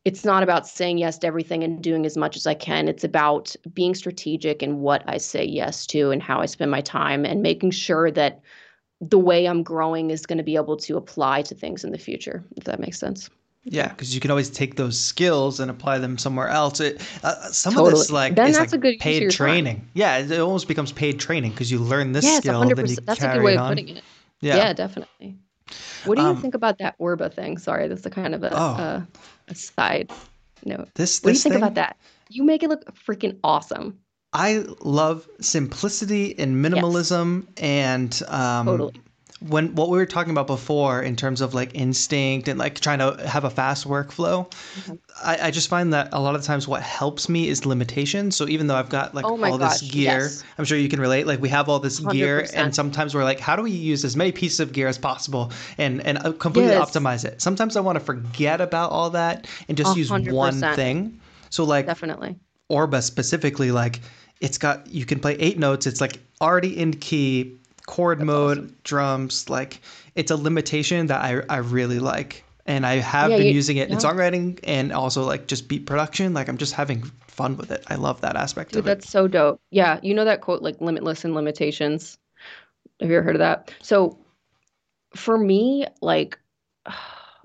it's not about saying yes to everything and doing as much as I can. It's about being strategic in what I say yes to and how I spend my time and making sure that the way I'm growing is going to be able to apply to things in the future, if that makes sense. Yeah, because you can always take those skills and apply them somewhere else. It, uh, some totally. of this like then that's like a good paid training. Time. Yeah, it almost becomes paid training because you learn this yeah, skill, then you That's a good way of putting it. Yeah, yeah definitely. What do you um, think about that Orba thing? Sorry, this is a kind of a, oh, a, a side note. This, this what do you think thing? about that? You make it look freaking awesome. I love simplicity and minimalism yes. and um, totally when what we were talking about before in terms of like instinct and like trying to have a fast workflow mm-hmm. I, I, just find that a lot of times what helps me is limitation so even though i've got like oh all gosh, this gear yes. i'm sure you can relate like we have all this 100%. gear and sometimes we're like how do we use as many pieces of gear as possible and and uh, completely yes. optimize it sometimes i want to forget about all that and just 100%. use one thing so like definitely orba specifically like it's got you can play eight notes it's like already in key chord That's mode, awesome. drums. Like it's a limitation that I, I really like. And I have yeah, been you, using it yeah. in songwriting and also like just beat production. Like I'm just having fun with it. I love that aspect Dude, of it. That's so dope. Yeah. You know that quote, like limitless and limitations. Have you ever heard of that? So for me, like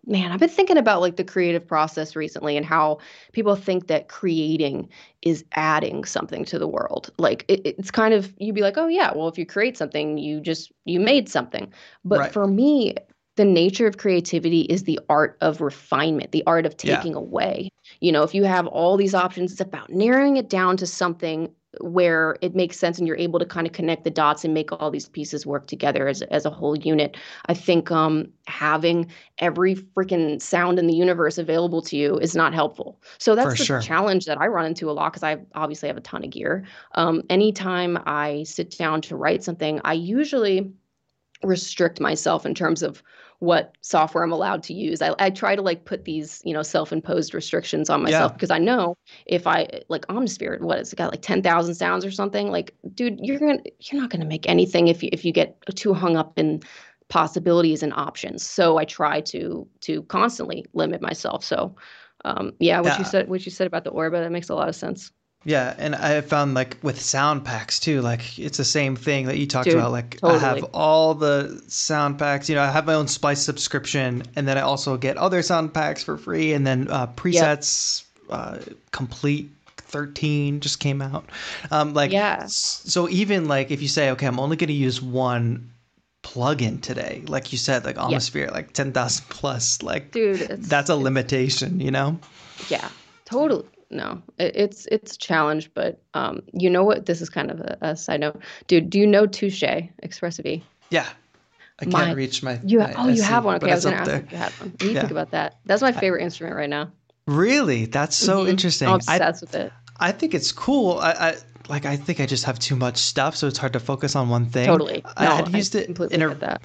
man, I've been thinking about like the creative process recently and how people think that creating is adding something to the world. Like it, it's kind of you'd be like, oh yeah, well if you create something, you just you made something. But right. for me, the nature of creativity is the art of refinement, the art of taking yeah. away. You know, if you have all these options, it's about narrowing it down to something where it makes sense and you're able to kind of connect the dots and make all these pieces work together as, as a whole unit. I think um, having every freaking sound in the universe available to you is not helpful. So that's For the sure. challenge that I run into a lot because I obviously have a ton of gear. Um, anytime I sit down to write something, I usually restrict myself in terms of what software I'm allowed to use. I, I try to like put these, you know, self-imposed restrictions on myself yeah. because I know if I like Omnisphere, what it's got like 10,000 sounds or something, like, dude, you're going to, you're not going to make anything if you, if you get too hung up in possibilities and options. So I try to, to constantly limit myself. So, um, yeah, what yeah. you said, what you said about the Orba, that makes a lot of sense. Yeah, and I found like with sound packs too, like it's the same thing that you talked Dude, about. Like totally. I have all the sound packs. You know, I have my own Splice subscription, and then I also get other sound packs for free, and then uh, presets, yep. uh, Komplete 13 just came out. Um, like, yeah. So even like if you say, okay, I'm only going to use one plugin today, like you said, like Omnisphere, yep. like 10,000 plus, like, Dude, that's a limitation, you know? Yeah, totally no, it, it's it's a challenge, but um, you know what? This is kind of a, a side note, dude. Do you know Touche ExpressV? Yeah, I can't my, reach my. You my oh, you have one. Okay, I was gonna ask there. if you had one. What do you yeah. think about that? That's my favorite I, instrument right now. Really, that's so mm-hmm. interesting. I'm obsessed I, with it. I think it's cool. I, I like. I think I just have too much stuff, so it's hard to focus on one thing. Totally. No, I had used it in a, that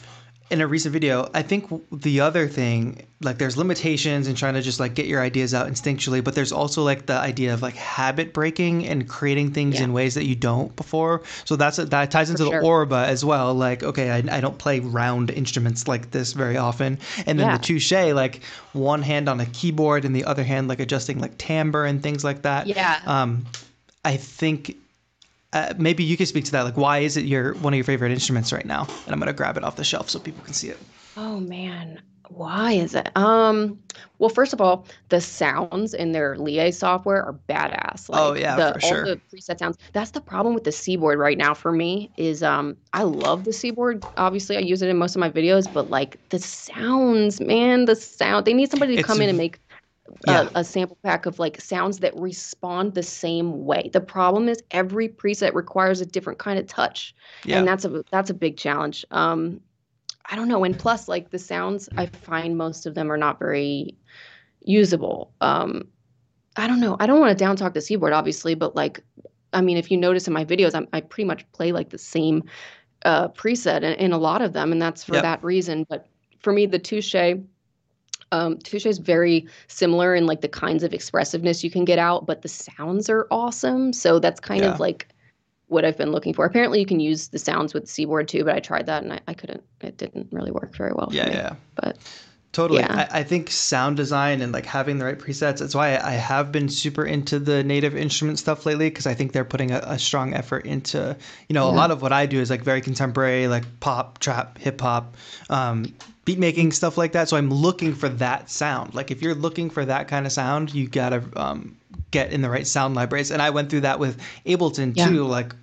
in a recent video, I think the other thing, like there's limitations in trying to just like get your ideas out instinctually, but there's also like the idea of like habit breaking and creating things yeah. in ways that you don't before. So that's that ties into the Orba as well. Like, okay, I, I don't play round instruments like this very often. And then yeah. the touche, like one hand on a keyboard and the other hand like adjusting like timbre and things like that. Yeah. Um, I think uh, maybe you could speak to that. Like, why is it your one of your favorite instruments right now? And I'm gonna grab it off the shelf so people can see it. Oh man, why is it? Um, well, first of all, the sounds in their Lié software are badass. Like, oh yeah, the, for sure. All the preset sounds. That's the problem with the Seaboard right now for me. Is um, I love the Seaboard. Obviously, I use it in most of my videos, but like the sounds, man, the sound. They need somebody to it's, come in and make yeah. a, a, sample pack of like sounds that respond the same way. The problem is every preset requires a different kind of touch, yeah. and that's a that's a big challenge. Um, I don't know, and plus like the sounds, I find most of them are not very usable. Um, I don't know. I don't want to down talk the Seaboard, obviously, but like, I mean, if you notice in my videos, I'm, i pretty much play like the same uh, preset in, in, a lot of them, and that's for yep. that reason. But for me, the Touche um, Touche is very similar in like the kinds of expressiveness you can get out, but the sounds are awesome. So that's kind yeah. of like what I've been looking for. Apparently, you can use the sounds with Seaboard too, but I tried that and I, I couldn't. It didn't really work very well. Yeah, yeah. But Totally. Yeah. I, I, think sound design and like having the right presets. That's why I, I have been super into the native instrument stuff lately because I think they're putting a, a, strong effort into, you know, yeah. a lot of what I do is like very contemporary, like pop, trap, hip hop, um, beat making stuff like that. So I'm looking for that sound. Like if you're looking for that kind of sound, you gotta um, get in the right sound libraries. And I went through that with Ableton yeah. too. Like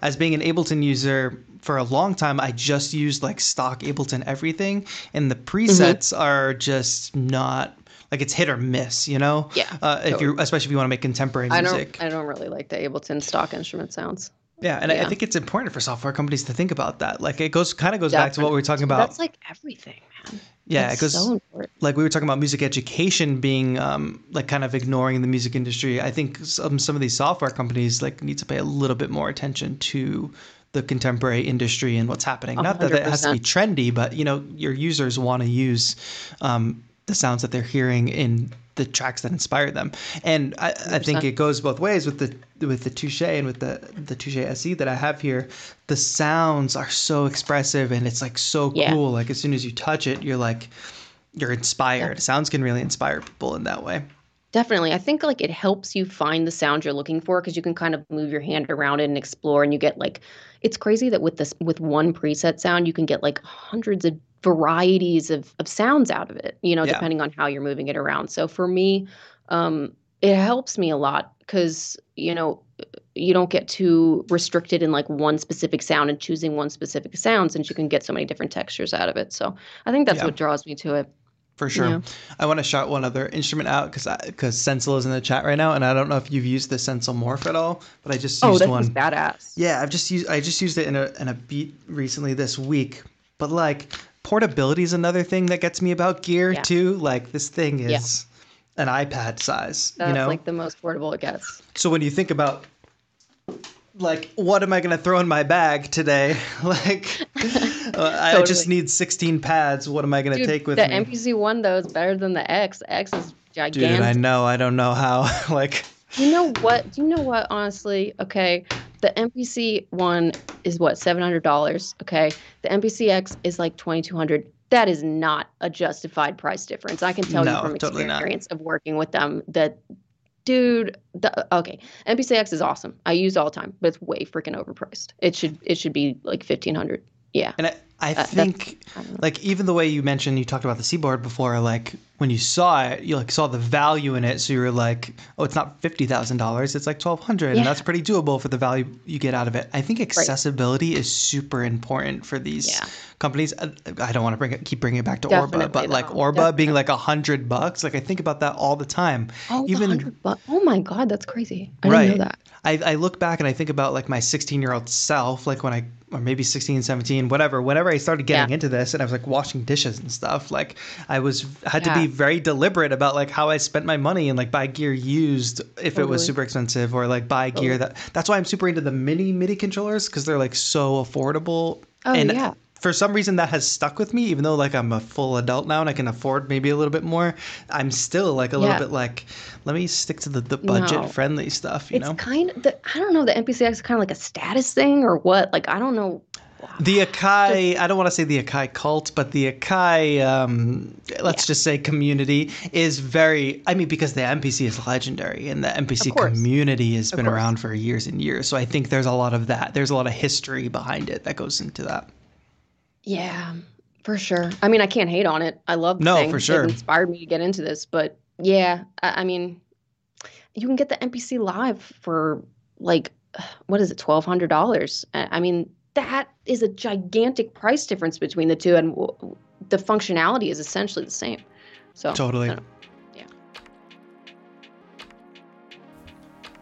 as being an Ableton user for a long time, I just used like stock Ableton everything, and the presets mm-hmm. are just not like it's hit or miss, you know. Yeah. Uh, if you, especially if you want to make contemporary music. I don't. I don't really like the Ableton stock instrument sounds. Yeah, and yeah. I, I think it's important for software companies to think about that. Like it goes kind of goes Definitely. back to what we were talking about. That's like everything, man. Yeah, because so like we were talking about music education being um, like kind of ignoring the music industry. I think some some of these software companies like need to pay a little bit more attention to the contemporary industry and what's happening. 100%. Not that it has to be trendy, but you know your users want to use um, the sounds that they're hearing in the tracks that inspire them. And I, I, think it goes both ways with the with the Touche and with the the Touche SE that I have here. The sounds are so expressive and it's like so yeah. cool. Like as soon as you touch it, you're like you're inspired. Yeah. Sounds can really inspire people in that way. Definitely. I think like it helps you find the sound you're looking for because you can kind of move your hand around it and explore and you get like it's crazy that with this with one preset sound you can get like hundreds of varieties of, of sounds out of it, you know, yeah. depending on how you're moving it around. So for me, um, it helps me a lot because, you know, you don't get too restricted in like one specific sound and choosing one specific sound since you can get so many different textures out of it. So I think that's yeah. what draws me to it. For sure. Yeah. I want to shout one other instrument out because because Sensel is in the chat right now, and I don't know if you've used the Sensel Morph at all, but I just oh, used oh, one. Oh, badass. Yeah, I've just used I just used it in a in a beat recently this week. But like portability is another thing that gets me about gear yeah. too. Like this thing is yeah. an iPad size. That's you know? like the most portable it gets. So when you think about like what am I going to throw in my bag today? <laughs> like <laughs> uh, I just need 16 pads. What am I going to take with the me? The MPC one though is better than the X. The X is gigantic. Dude, I know. I don't know how. <laughs> like you know what? Do you know what? Honestly, okay. The MPC one is what seven hundred dollars. Okay, the MPC X is like twenty two hundred. That is not a justified price difference. I can tell no, you from totally experience of working with them that, dude. The, okay, MPC X is awesome. I use all the time, but it's way freaking overpriced. It should it should be like fifteen hundred. Yeah. And I, I uh, think I like even the way you mentioned you talked about the Seaboard before, like when you saw it, you like saw the value in it, so you were like, oh, it's not fifty thousand dollars, it's like twelve hundred, yeah. and that's pretty doable for the value you get out of it. I think accessibility right. is super important for these yeah. companies. Uh, I don't want to bring it, keep bringing it back to Definitely Orba, but like Orba Definitely. being like a hundred bucks, like I think about that all the time. Oh, even bu- oh my god, that's crazy. I right. didn't know that. I, I look back and I think about like my 16 year old self, like when I, or maybe 16, 17, whatever, whenever I started getting yeah. into this and I was like washing dishes and stuff, like I was, had yeah. to be very deliberate about like how I spent my money and like buy gear used if totally. it was super expensive or like buy totally. gear that, that's why I'm super into the mini MIDI controllers because they're like so affordable. Oh, and yeah for some reason that has stuck with me even though like i'm a full adult now and i can afford maybe a little bit more i'm still like a yeah. little bit like let me stick to the, the budget no. friendly stuff you know? it's know kind of the, i don't know the mpcx is kind of like a status thing or what like i don't know the Akai, I don't want to say the Akai cult, but the Akai, um, let's yeah. just say community is very, I mean, because the MPC is legendary and the MPC community has been around for years and years. So I think there's a lot of that. There's a lot of history behind it that goes into that. Yeah, for sure. I mean, I can't hate on it. I love the no, thing. for sure. It inspired me to get into this, but yeah, I, I mean, you can get the MPC live for like what is it, twelve hundred dollars? I mean, that is a gigantic price difference between the two, and w- the functionality is essentially the same. So totally. Yeah.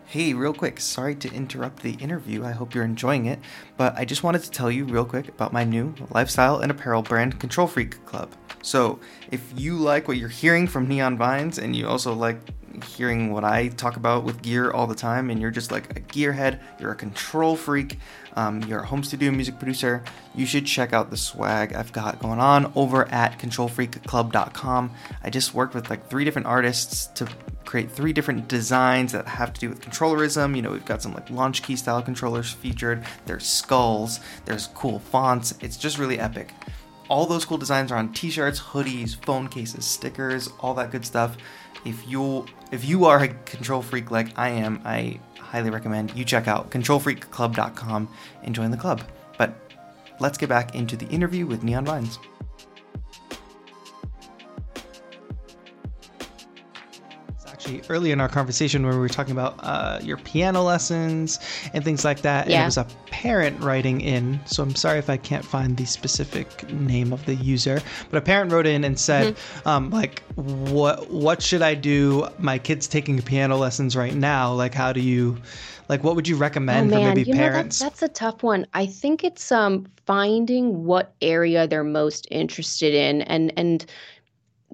Hey, real quick, sorry to interrupt the interview. I hope you're enjoying it, but I just wanted to tell you real quick about my new lifestyle and apparel brand, Control Freak Club. So, if you like what you're hearing from Neon Vines and you also like hearing what I talk about with gear all the time, and you're just like a gearhead, you're a control freak, um, you're a home studio music producer, you should check out the swag I've got going on over at controlfreakclub.com. I just worked with like three different artists to create three different designs that have to do with controllerism. You know, we've got some like Launchkey style controllers featured, there's skulls, there's cool fonts. It's just really epic. all those cool designs are on t-shirts, hoodies, phone cases, stickers, all that good stuff. If you if you are a control freak like I am, I highly recommend you check out controlfreakclub.com and join the club. But let's get back into the interview with Neon Vines. Actually early in our conversation where we were talking about uh, your piano lessons and things like that. Yeah. And it was a parent writing in. So I'm sorry if I can't find the specific name of the user, but a parent wrote in and said, mm-hmm. um, like, what what should I do? My kid's taking piano lessons right now. Like, how do you? Like, what would you recommend oh, for maybe you parents? Know, that, that's a tough one. I think it's um finding what area they're most interested in, and and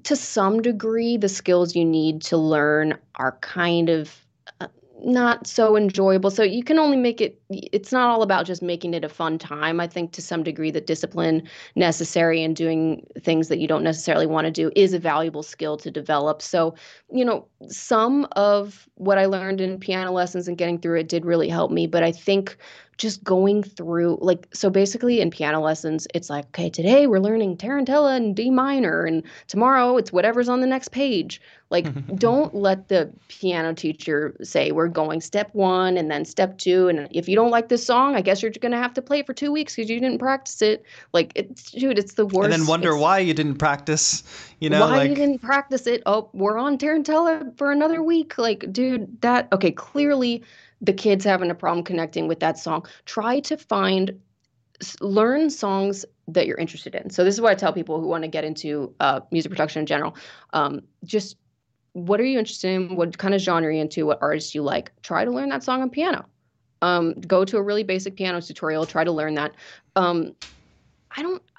to some degree, the skills you need to learn are kind of uh, not so enjoyable. So you can only make it, it's not all about just making it a fun time. I think to some degree, the discipline necessary in doing things that you don't necessarily want to do is a valuable skill to develop. So, you know, some of what I learned in piano lessons and getting through it did really help me. But I think just going through like so basically in piano lessons it's like okay today we're learning tarantella and d minor and tomorrow it's whatever's on the next page like <laughs> don't let the piano teacher say we're going step 1 and then step 2 and if you don't like this song i guess you're going to have to play it for 2 weeks cuz you didn't practice it like it's dude it's the worst and then wonder it's, why you didn't practice you know why like... you didn't practice it oh we're on tarantella for another week like dude that okay clearly the kids having a problem connecting with that song, try to find learn songs that you're interested in. So this is what I tell people who want to get into uh, music production in general. Um, just what are you interested in? What kind of genre are you into? What artists you like? Try to learn that song on piano. Um, go to a really basic piano tutorial. Try to learn that. Um, I don't. <sighs>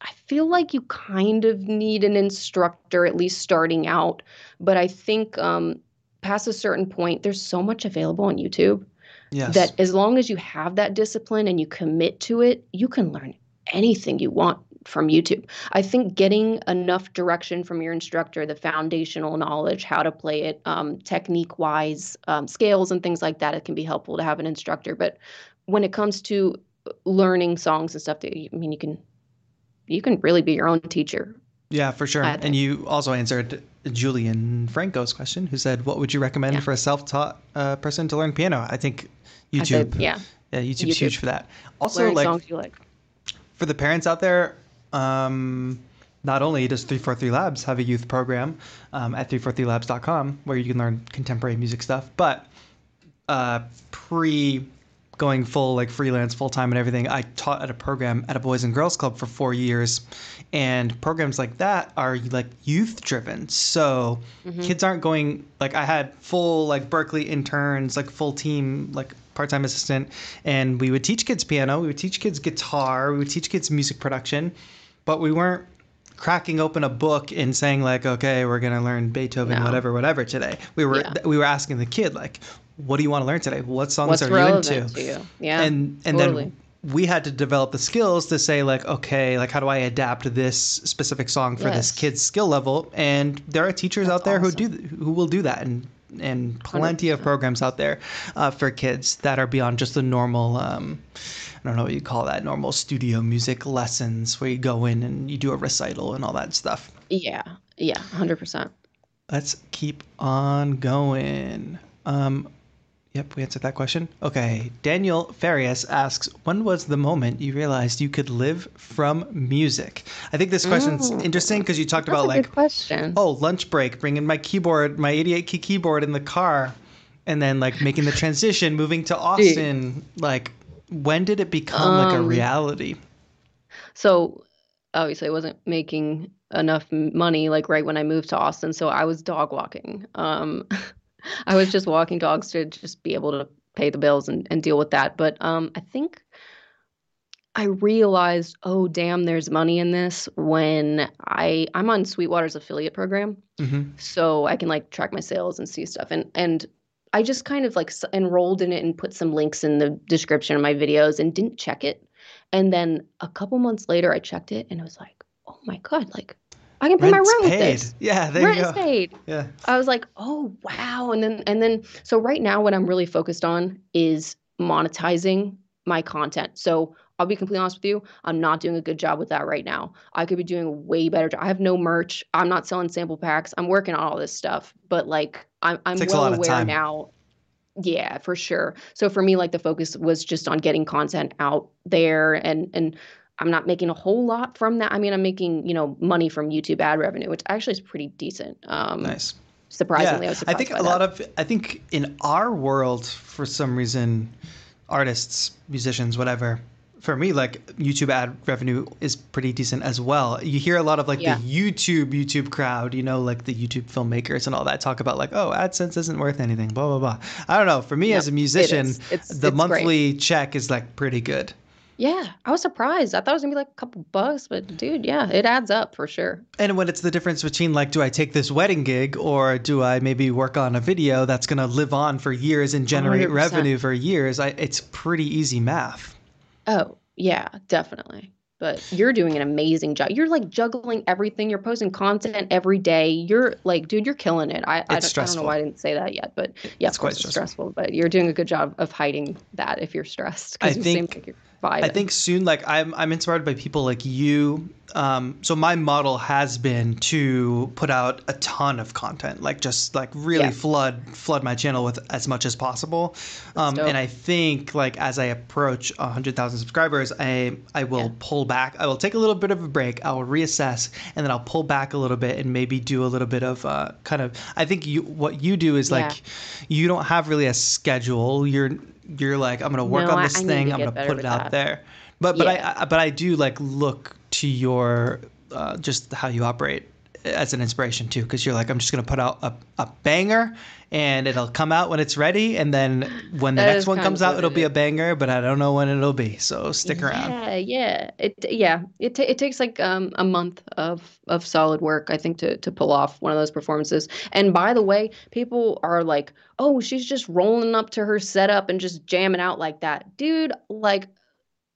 I feel like you kind of need an instructor at least starting out, but I think um, past a certain point, there's so much available on YouTube yes. that as long as you have that discipline and you commit to it, you can learn anything you want from YouTube. I think getting enough direction from your instructor, the foundational knowledge, how to play it, um, technique wise, um, scales and things like that, it can be helpful to have an instructor. But when it comes to learning songs and stuff, I mean, you can you can really be your own teacher yeah, for sure. And you also answered Julian Franco's question, who said, "What would you recommend yeah. for a self-taught uh, person to learn piano?" I think YouTube. Said, yeah. Yeah, YouTube's YouTube. huge for that. Also, like, like, for the parents out there, um, not only does 343 Labs have a youth program um, at 343labs.com where you can learn contemporary music stuff, but uh, pre going full like freelance full time and everything i taught at a program at a boys and girls club for four years and programs like that are like youth driven so mm-hmm. kids aren't going like i had full like Berklee interns like full team like part-time assistant and we would teach kids piano we would teach kids guitar we would teach kids music production but we weren't cracking open a book and saying like okay we're going to learn beethoven no. whatever whatever today we were yeah. we were asking the kid like what do you want to learn today? What songs What's are you into? To you? Yeah. And and totally. then we had to develop the skills to say like, okay, like how do I adapt this specific song for yes. this kid's skill level? And there are teachers That's out there awesome. who do who will do that and and plenty 100%. of programs out there uh, for kids that are beyond just the normal um, I don't know what you call that normal studio music lessons where you go in and you do a recital and all that stuff. Yeah. Yeah, 100%. Let's keep on going. Um, Yep, we answered that question. Okay, Daniel Farias asks, when was the moment you realized you could live from music? I think this question's interesting because you talked about like, question. oh, lunch break, bringing my keyboard, my 88 key keyboard in the car, and then like making the transition, moving to <laughs> Austin. Like, when did it become um, like a um, reality? So, obviously, I wasn't making enough money like right when I moved to Austin, so I was dog walking. Um, <laughs> <laughs> I was just walking dogs to just be able to pay the bills and, and deal with that. But um, I think I realized, oh damn, there's money in this when I I'm on Sweetwater's affiliate program, mm-hmm. so I can like track my sales and see stuff. And and I just kind of like enrolled in it and put some links in the description of my videos and didn't check it. And then a couple months later, I checked it and it was like, oh my god, like I can pay Rent's my rent paid. with this. Yeah, there Rent you go. is paid. <laughs> Yeah. I was like, oh wow. And then and then so right now what I'm really focused on is monetizing my content. So I'll be completely honest with you. I'm not doing a good job with that right now. I could be doing a way better job. I have no merch. I'm not selling sample packs. I'm working on all this stuff, but like I'm I'm well aware now. Yeah, for sure. So for me, like the focus was just on getting content out there and and I'm not making a whole lot from that. I mean, I'm making, you know, money from YouTube ad revenue, which actually is pretty decent. Um, nice. Surprisingly, yeah. I, I think a that. lot of, I think in our world, for some reason, artists, musicians, whatever, for me, like YouTube ad revenue is pretty decent as well. You hear a lot of like yeah. the YouTube YouTube crowd, you know, like the YouTube filmmakers and all that talk about like, oh, AdSense isn't worth anything, blah blah blah. I don't know. For me yep, as a musician, it it's, the it's monthly great. check is like pretty good. Yeah, I was surprised. I thought it was gonna be like a couple bucks, but dude, yeah, it adds up for sure. And when it's the difference between like, do I take this wedding gig or do I maybe work on a video that's gonna live on for years and generate 100%. revenue for years? I, it's pretty easy math. Oh yeah, definitely. But you're doing an amazing job. You're like juggling everything. You're posting content every day. You're like, dude, you're killing it. I, I don't, I, don't, know why I didn't say that yet, but yeah, it's quite stressful. stressful. But you're doing a good job of hiding that if you're stressed. I think. Like I think soon, like I'm, I'm inspired by people like you. Um, so my model has been to put out a ton of content, like just like really yeah. flood, flood my channel with as much as possible. Um, and I think like as I approach hundred thousand subscribers, I, I will yeah. pull back. I will take a little bit of a break. I will reassess, and then I'll pull back a little bit and maybe do a little bit of uh, kind of. I think you, what you do is yeah. like, you don't have really a schedule. You're you're like I'm gonna work no, on this I, thing. I am gonna put it out that. there. But but yeah. I, I, but I do like look to your uh, just how you operate as an inspiration too because you're like i'm just going to put out a, a banger and it'll come out when it's ready and then when the that next one comes out it'll be a banger but i don't know when it'll be so stick around. yeah. Yeah it yeah. It, t- it takes like um, a month of of solid work i think to to pull off one of those performances. And by the way people are like oh she's just rolling up to her setup and just jamming out like that. Dude like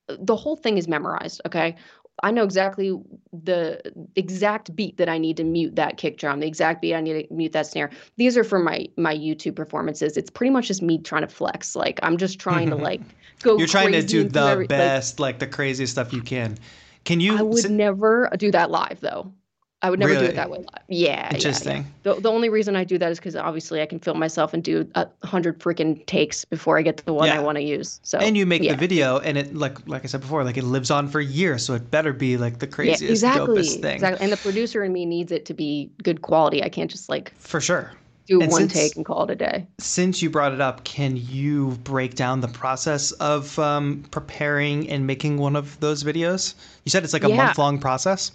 the whole thing is memorized okay I know exactly the exact beat that I need to mute that kick drum, the exact beat I need to mute that snare. These are for my my YouTube performances. It's pretty much just me trying to flex. Like I'm just trying to like <laughs> go. You're trying to do the every, best, like, like, the craziest stuff you can. Can you? I would never do that live though. I would never really? do it that way. Yeah. Interesting. Yeah, yeah. The, the only reason I do that is because obviously I can film myself and do a hundred freaking takes before I get to the one yeah. I want to use. So and you make the video and it like like I said before, like it lives on for years, so it better be like the craziest, exactly, dopest thing. Exactly. And the producer in me needs it to be good quality. I can't just like for sure do and one since, take and call it a day. Since you brought it up, can you break down the process of um, preparing and making one of those videos? You said it's like a month long process.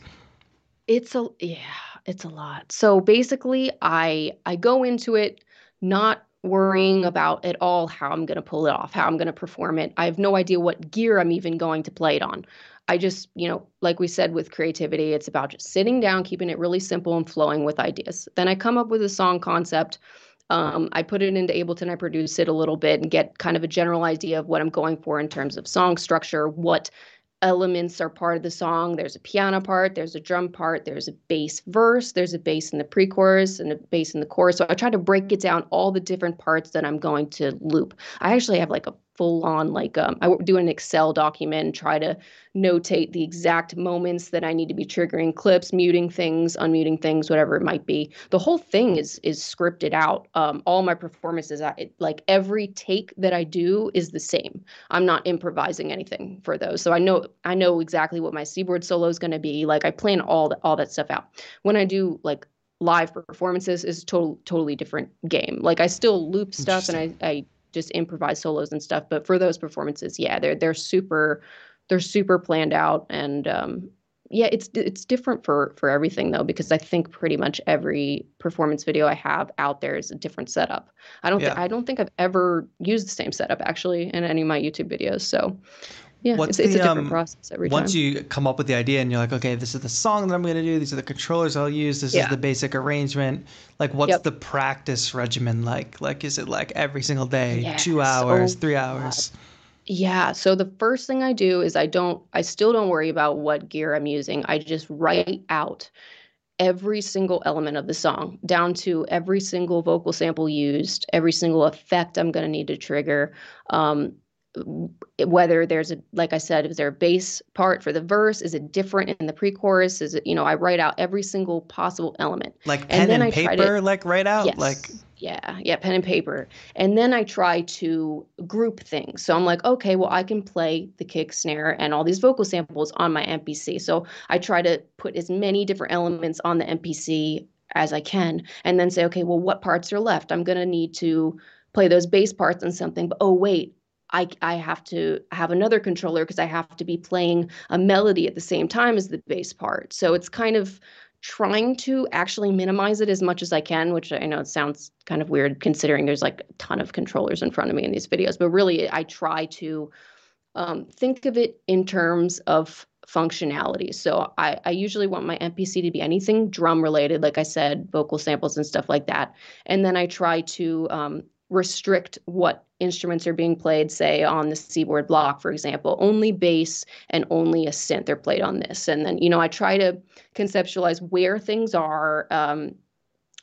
It's a yeah, it's a lot. So basically, I I go into it not worrying about at all how I'm going to pull it off, how I'm going to perform it. I have no idea what gear I'm even going to play it on. I just, you know, like we said with creativity, it's about just sitting down, keeping it really simple and flowing with ideas. Then I come up with a song concept. Um, I put it into Ableton, I produce it a little bit and get kind of a general idea of what I'm going for in terms of song structure, what elements are part of the song. There's a piano part, there's a drum part, there's a bass verse, there's a bass in the pre chorus and a bass in the chorus. So I try to break it down all the different parts that I'm going to loop. I actually have like a full on like um, I do an Excel document and try to notate the exact moments that I need to be triggering clips, muting things, unmuting things, whatever it might be. The whole thing is is scripted out. Um, all my performances, I, like every take that I do is the same. I'm not improvising anything for those, so I know I know exactly what my seaboard solo is going to be. Like I plan all that all that stuff out. When I do like live performances is total totally different game. Like I still loop stuff and I, I just improvised solos and stuff. But for those performances, yeah, they're they're super they're super planned out and um, yeah, it's it's different for for everything though because I think pretty much every performance video I have out there is a different setup. I don't yeah. th- I don't think I've ever used the same setup actually in any of my YouTube videos. So yeah, What's it's, the, it's a different um, process every once time. Once you come up with the idea and you're like, okay, this is the song that I'm going to do. These are the controllers I'll use. This yeah. is the basic arrangement. Like, what's yep. the practice regimen like? Like, is it like every single day, yes. two hours, oh, three hours? God. Yeah. So the first thing I do is I don't, I still don't worry about what gear I'm using. I just write out every single element of the song down to every single vocal sample used, every single effect I'm going to need to trigger. Um, whether there's a like i said is there a bass part for the verse? Is it different in the pre-chorus? Is it you know i write out every single possible element. Like pen and, then and paper to, like write out yes, like yeah yeah pen and paper. And then i try to group things. So i'm like okay well i can play the kick snare and all these vocal samples on my mpc so i try to put as many different elements on the mpc as i can and then say okay well what parts are left? I'm going to need to play those bass parts on something but oh wait I, I have to have another controller because I have to be playing a melody at the same time as the bass part. So it's kind of trying to actually minimize it as much as I can, which I know it sounds kind of weird considering there's like a ton of controllers in front of me in these videos. But really, I try to um, think of it in terms of functionality. So I, I usually want my MPC to be anything drum related, like I said, vocal samples and stuff like that. And then I try to um, restrict what instruments are being played, say on the seaboard block, for example, only bass and only a synth are played on this. And then, you know, I try to conceptualize where things are. Um,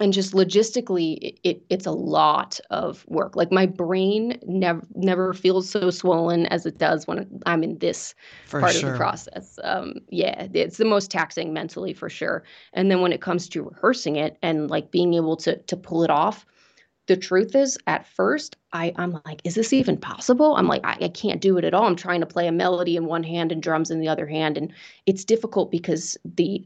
and just logistically, it, it, it's a lot of work. Like my brain never never feels so swollen as it does when I'm in this for part sure. of the process. Um, yeah, it's the most taxing mentally for sure. And then when it comes to rehearsing it and like being able to to pull it off, the truth is at first I, i'm like is this even possible? I'm like I, I, can't do it at all. I'm trying to play a melody in one hand and drums in the other hand and it's difficult because the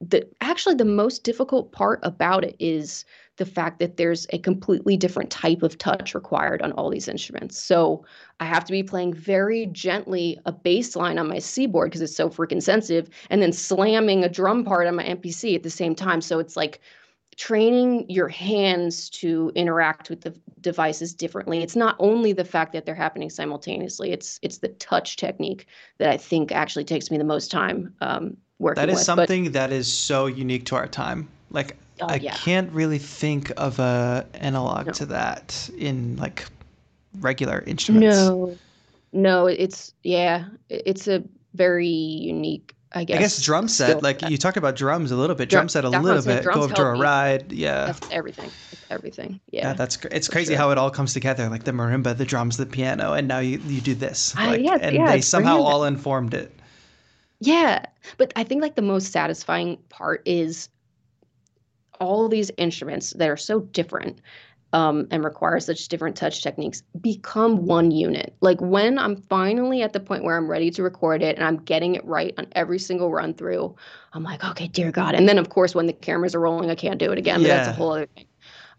the actually the most difficult part about it is the fact that there's a completely different type of touch required on all these instruments. So i have to be playing very gently a bass line on my seaboard because it's so freaking sensitive and then slamming a drum part on my mpc at the same time. So it's like training your hands to interact with the devices differently it's not only the fact that they're happening simultaneously it's it's the touch technique that i think actually takes me the most time um, working that is with. something but, that is so unique to our time like oh, i yeah. can't really think of a analog no. to that in like regular instruments no no it's yeah it's a very unique I guess. I guess drum set, like you talked about drums a little bit. Drum, drum set a little bit. Go up to a ride. Yeah. That's everything. everything. Yeah. yeah that's it's crazy sure. how it all comes together. Like the marimba, the drums, the piano, and now you you do this. Like, yeah, and yeah, they somehow all informed it. Yeah, but I think like the most satisfying part is all these instruments that are so different um, and require such different touch techniques become one unit. Like when I'm finally at the point where I'm ready to record it and I'm getting it right on every single run through, I'm like, okay, dear God. And then of course when the cameras are rolling, I can't do it again. But yeah. that's a whole other thing.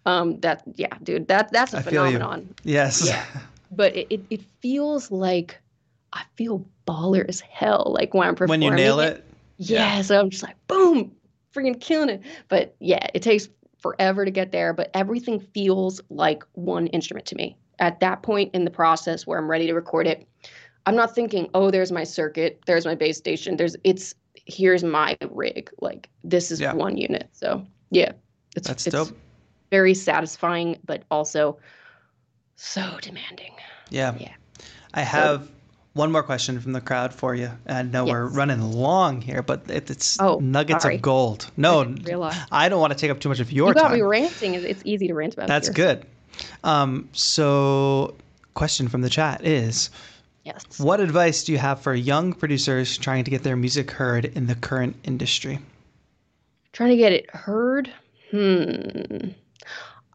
Um, that yeah, dude, that that's a I phenomenon. Yes. Yeah. But it, it, it feels like I feel baller as hell. Like when I'm performing. When you nail it. Yeah, yeah. So I'm just like, boom, freaking killing it. But yeah, it takes forever to get there, but everything feels like one instrument to me. At that point in the process where I'm ready to record it, I'm not thinking, "Oh, there's my circuit, there's my Bass Station, there's it's here's my rig." Like this is yeah. one unit. So, yeah. It's That's it's dope. very satisfying but also so demanding. Yeah. Yeah. I have one more question from the crowd for you. I know yes. we're running long here, but it's oh, nuggets sorry. of gold. No, <laughs> I, I, don't want to take up too much of your you got time. me ranting. It's easy to rant about. That's good. Um, so, question from the chat is. Yes. What advice do you have for young producers trying to get their music heard in the current industry? Trying to get it heard? Hmm.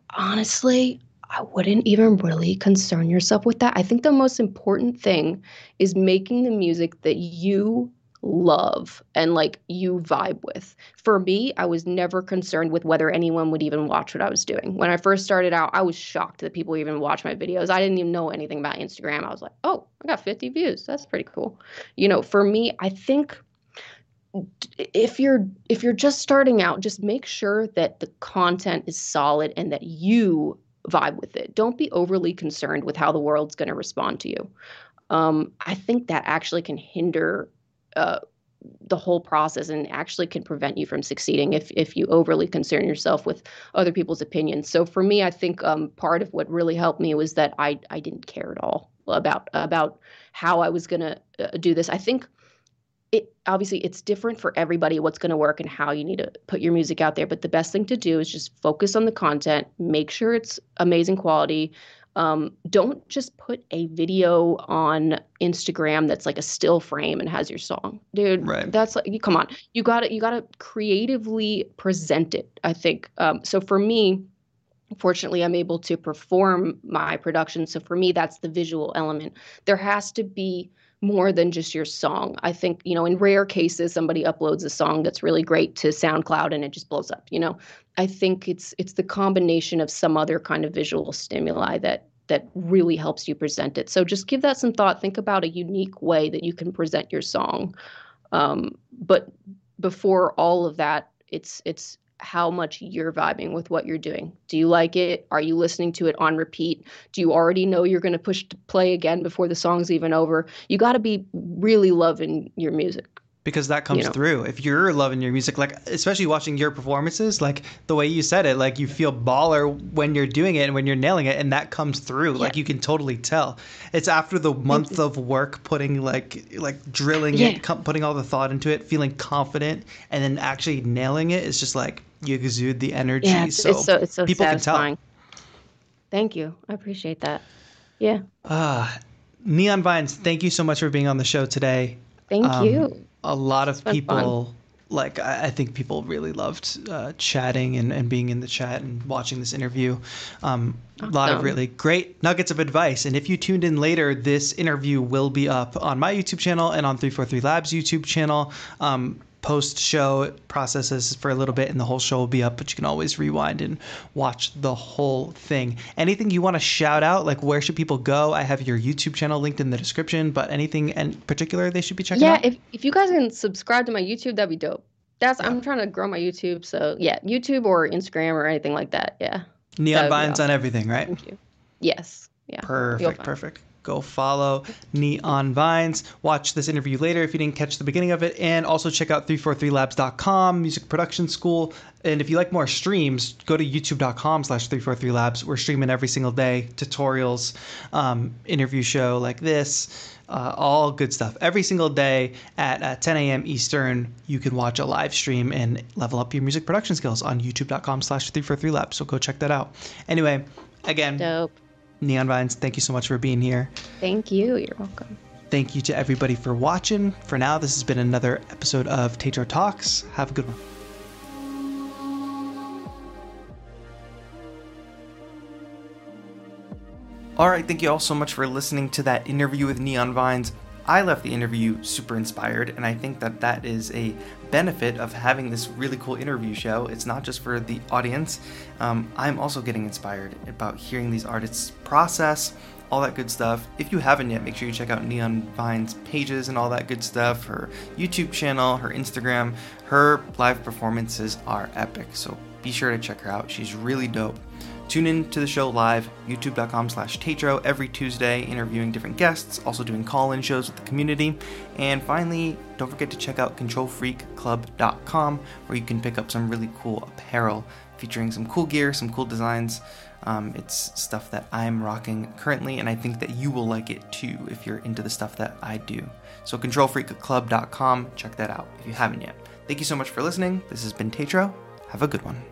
Honestly, I wouldn't even really concern yourself with that. I think the most important thing is making the music that you love and like you vibe with. For me, I was never concerned with whether anyone would even watch what I was doing. When I first started out, I was shocked that people even watch my videos. I didn't even know anything about Instagram. I was like, "Oh, I got 50 views. That's pretty cool." You know, for me, I think if you're if you're just starting out, just make sure that the content is solid and that you vibe with it. Don't be overly concerned with how the world's going to respond to you. Um, I think that actually can hinder uh, the whole process and actually can prevent you from succeeding if if you overly concern yourself with other people's opinions. So for me, I think um, part of what really helped me was that I I didn't care at all about about how I was going to uh, do this. I think it obviously it's different for everybody what's going to work and how you need to put your music out there but the best thing to do is just focus on the content make sure it's amazing quality um, don't just put a video on Instagram that's like a still frame and has your song, dude. Right. That's like, come on, you got to you got to creatively present it. I think. Um, so for me, fortunately, I'm able to perform my production. So for me, that's the visual element. There has to be more than just your song. I think, you know, in rare cases somebody uploads a song that's really great to SoundCloud and it just blows up, you know. I think it's it's the combination of some other kind of visual stimuli that that really helps you present it. So just give that some thought. Think about a unique way that you can present your song. Um, but before all of that, it's it's how much you're vibing with what you're doing. Do you like it? Are you listening to it on repeat? Do you already know you're going to push to play again before the song's even over? You got to be really loving your music because that comes you know. through. If you're loving your music, like especially watching your performances, like the way you said it, like you feel baller when you're doing it and when you're nailing it, and that comes through. Yeah. Like you can totally tell. It's after the month of work, putting like like drilling yeah. it, putting all the thought into it, feeling confident, and then actually nailing it. It's just like you exude the energy. Yeah, it's, so, it's so it's so people satisfying. can tell. Thank you. I appreciate that. Yeah. Ah, Neon Vines, thank you so much for being on the show today. Thank um, you a lot of people fun. like I, I, think people really loved uh, chatting and, and being in the chat and watching this interview um, awesome. a lot of really great nuggets of advice and if you tuned in later this interview will be up on my youtube channel and on 343 labs youtube channel um, post show processes for a little bit and the whole show will be up, but you can always rewind and watch the whole thing. Anything you want to shout out? Like where should people go? I have your YouTube channel linked in the description, but anything in particular they should be checking yeah, out? Yeah, if, if you guys can subscribe to my YouTube, that'd be dope. That's yeah. I'm trying to grow my YouTube, so yeah, YouTube or Instagram or anything like that. Yeah. Neon Vines awesome. on everything, right? Thank you. Yes. Yeah. Perfect. Perfect go follow Neon Vines. Watch this interview later if you didn't catch the beginning of it. And also check out 343labs.com, music production school. And if you like more streams, go to youtube.com slash 343labs. We're streaming every single day, tutorials, um, interview show like this. Uh, all good stuff. Every single day at uh, 10 a.m. Eastern, you can watch a live stream and level up your music production skills on youtube.com slash 343labs. So go check that out. Anyway, again, Dope. Neon Vines, thank you so much for being here. Thank you. You're welcome. Thank you to everybody for watching. For now, this has been another episode of Tetro Talks. Have a good one. All right, thank you all so much for listening to that interview with Neon Vines. I left the interview super inspired, and I think that that is a benefit of having this really cool interview show. It's not just for the audience. Um, I'm also getting inspired about hearing these artists process all that good stuff. If you haven't yet, make sure you check out Neon Vine's pages and all that good stuff. Her YouTube channel, her Instagram, her live performances are epic. So be sure to check her out. She's really dope. Tune in to the show live, youtube.com slash Tetro, every Tuesday, interviewing different guests, also doing call-in shows with the community. And finally, don't forget to check out controlfreakclub.com, where you can pick up some really cool apparel featuring some cool gear, some cool designs. Um, it's stuff that I'm rocking currently, and I think that you will like it too if you're into the stuff that I do. So controlfreakclub.com, check that out if you haven't yet. Thank you so much for listening. This has been Tetro. Have a good one.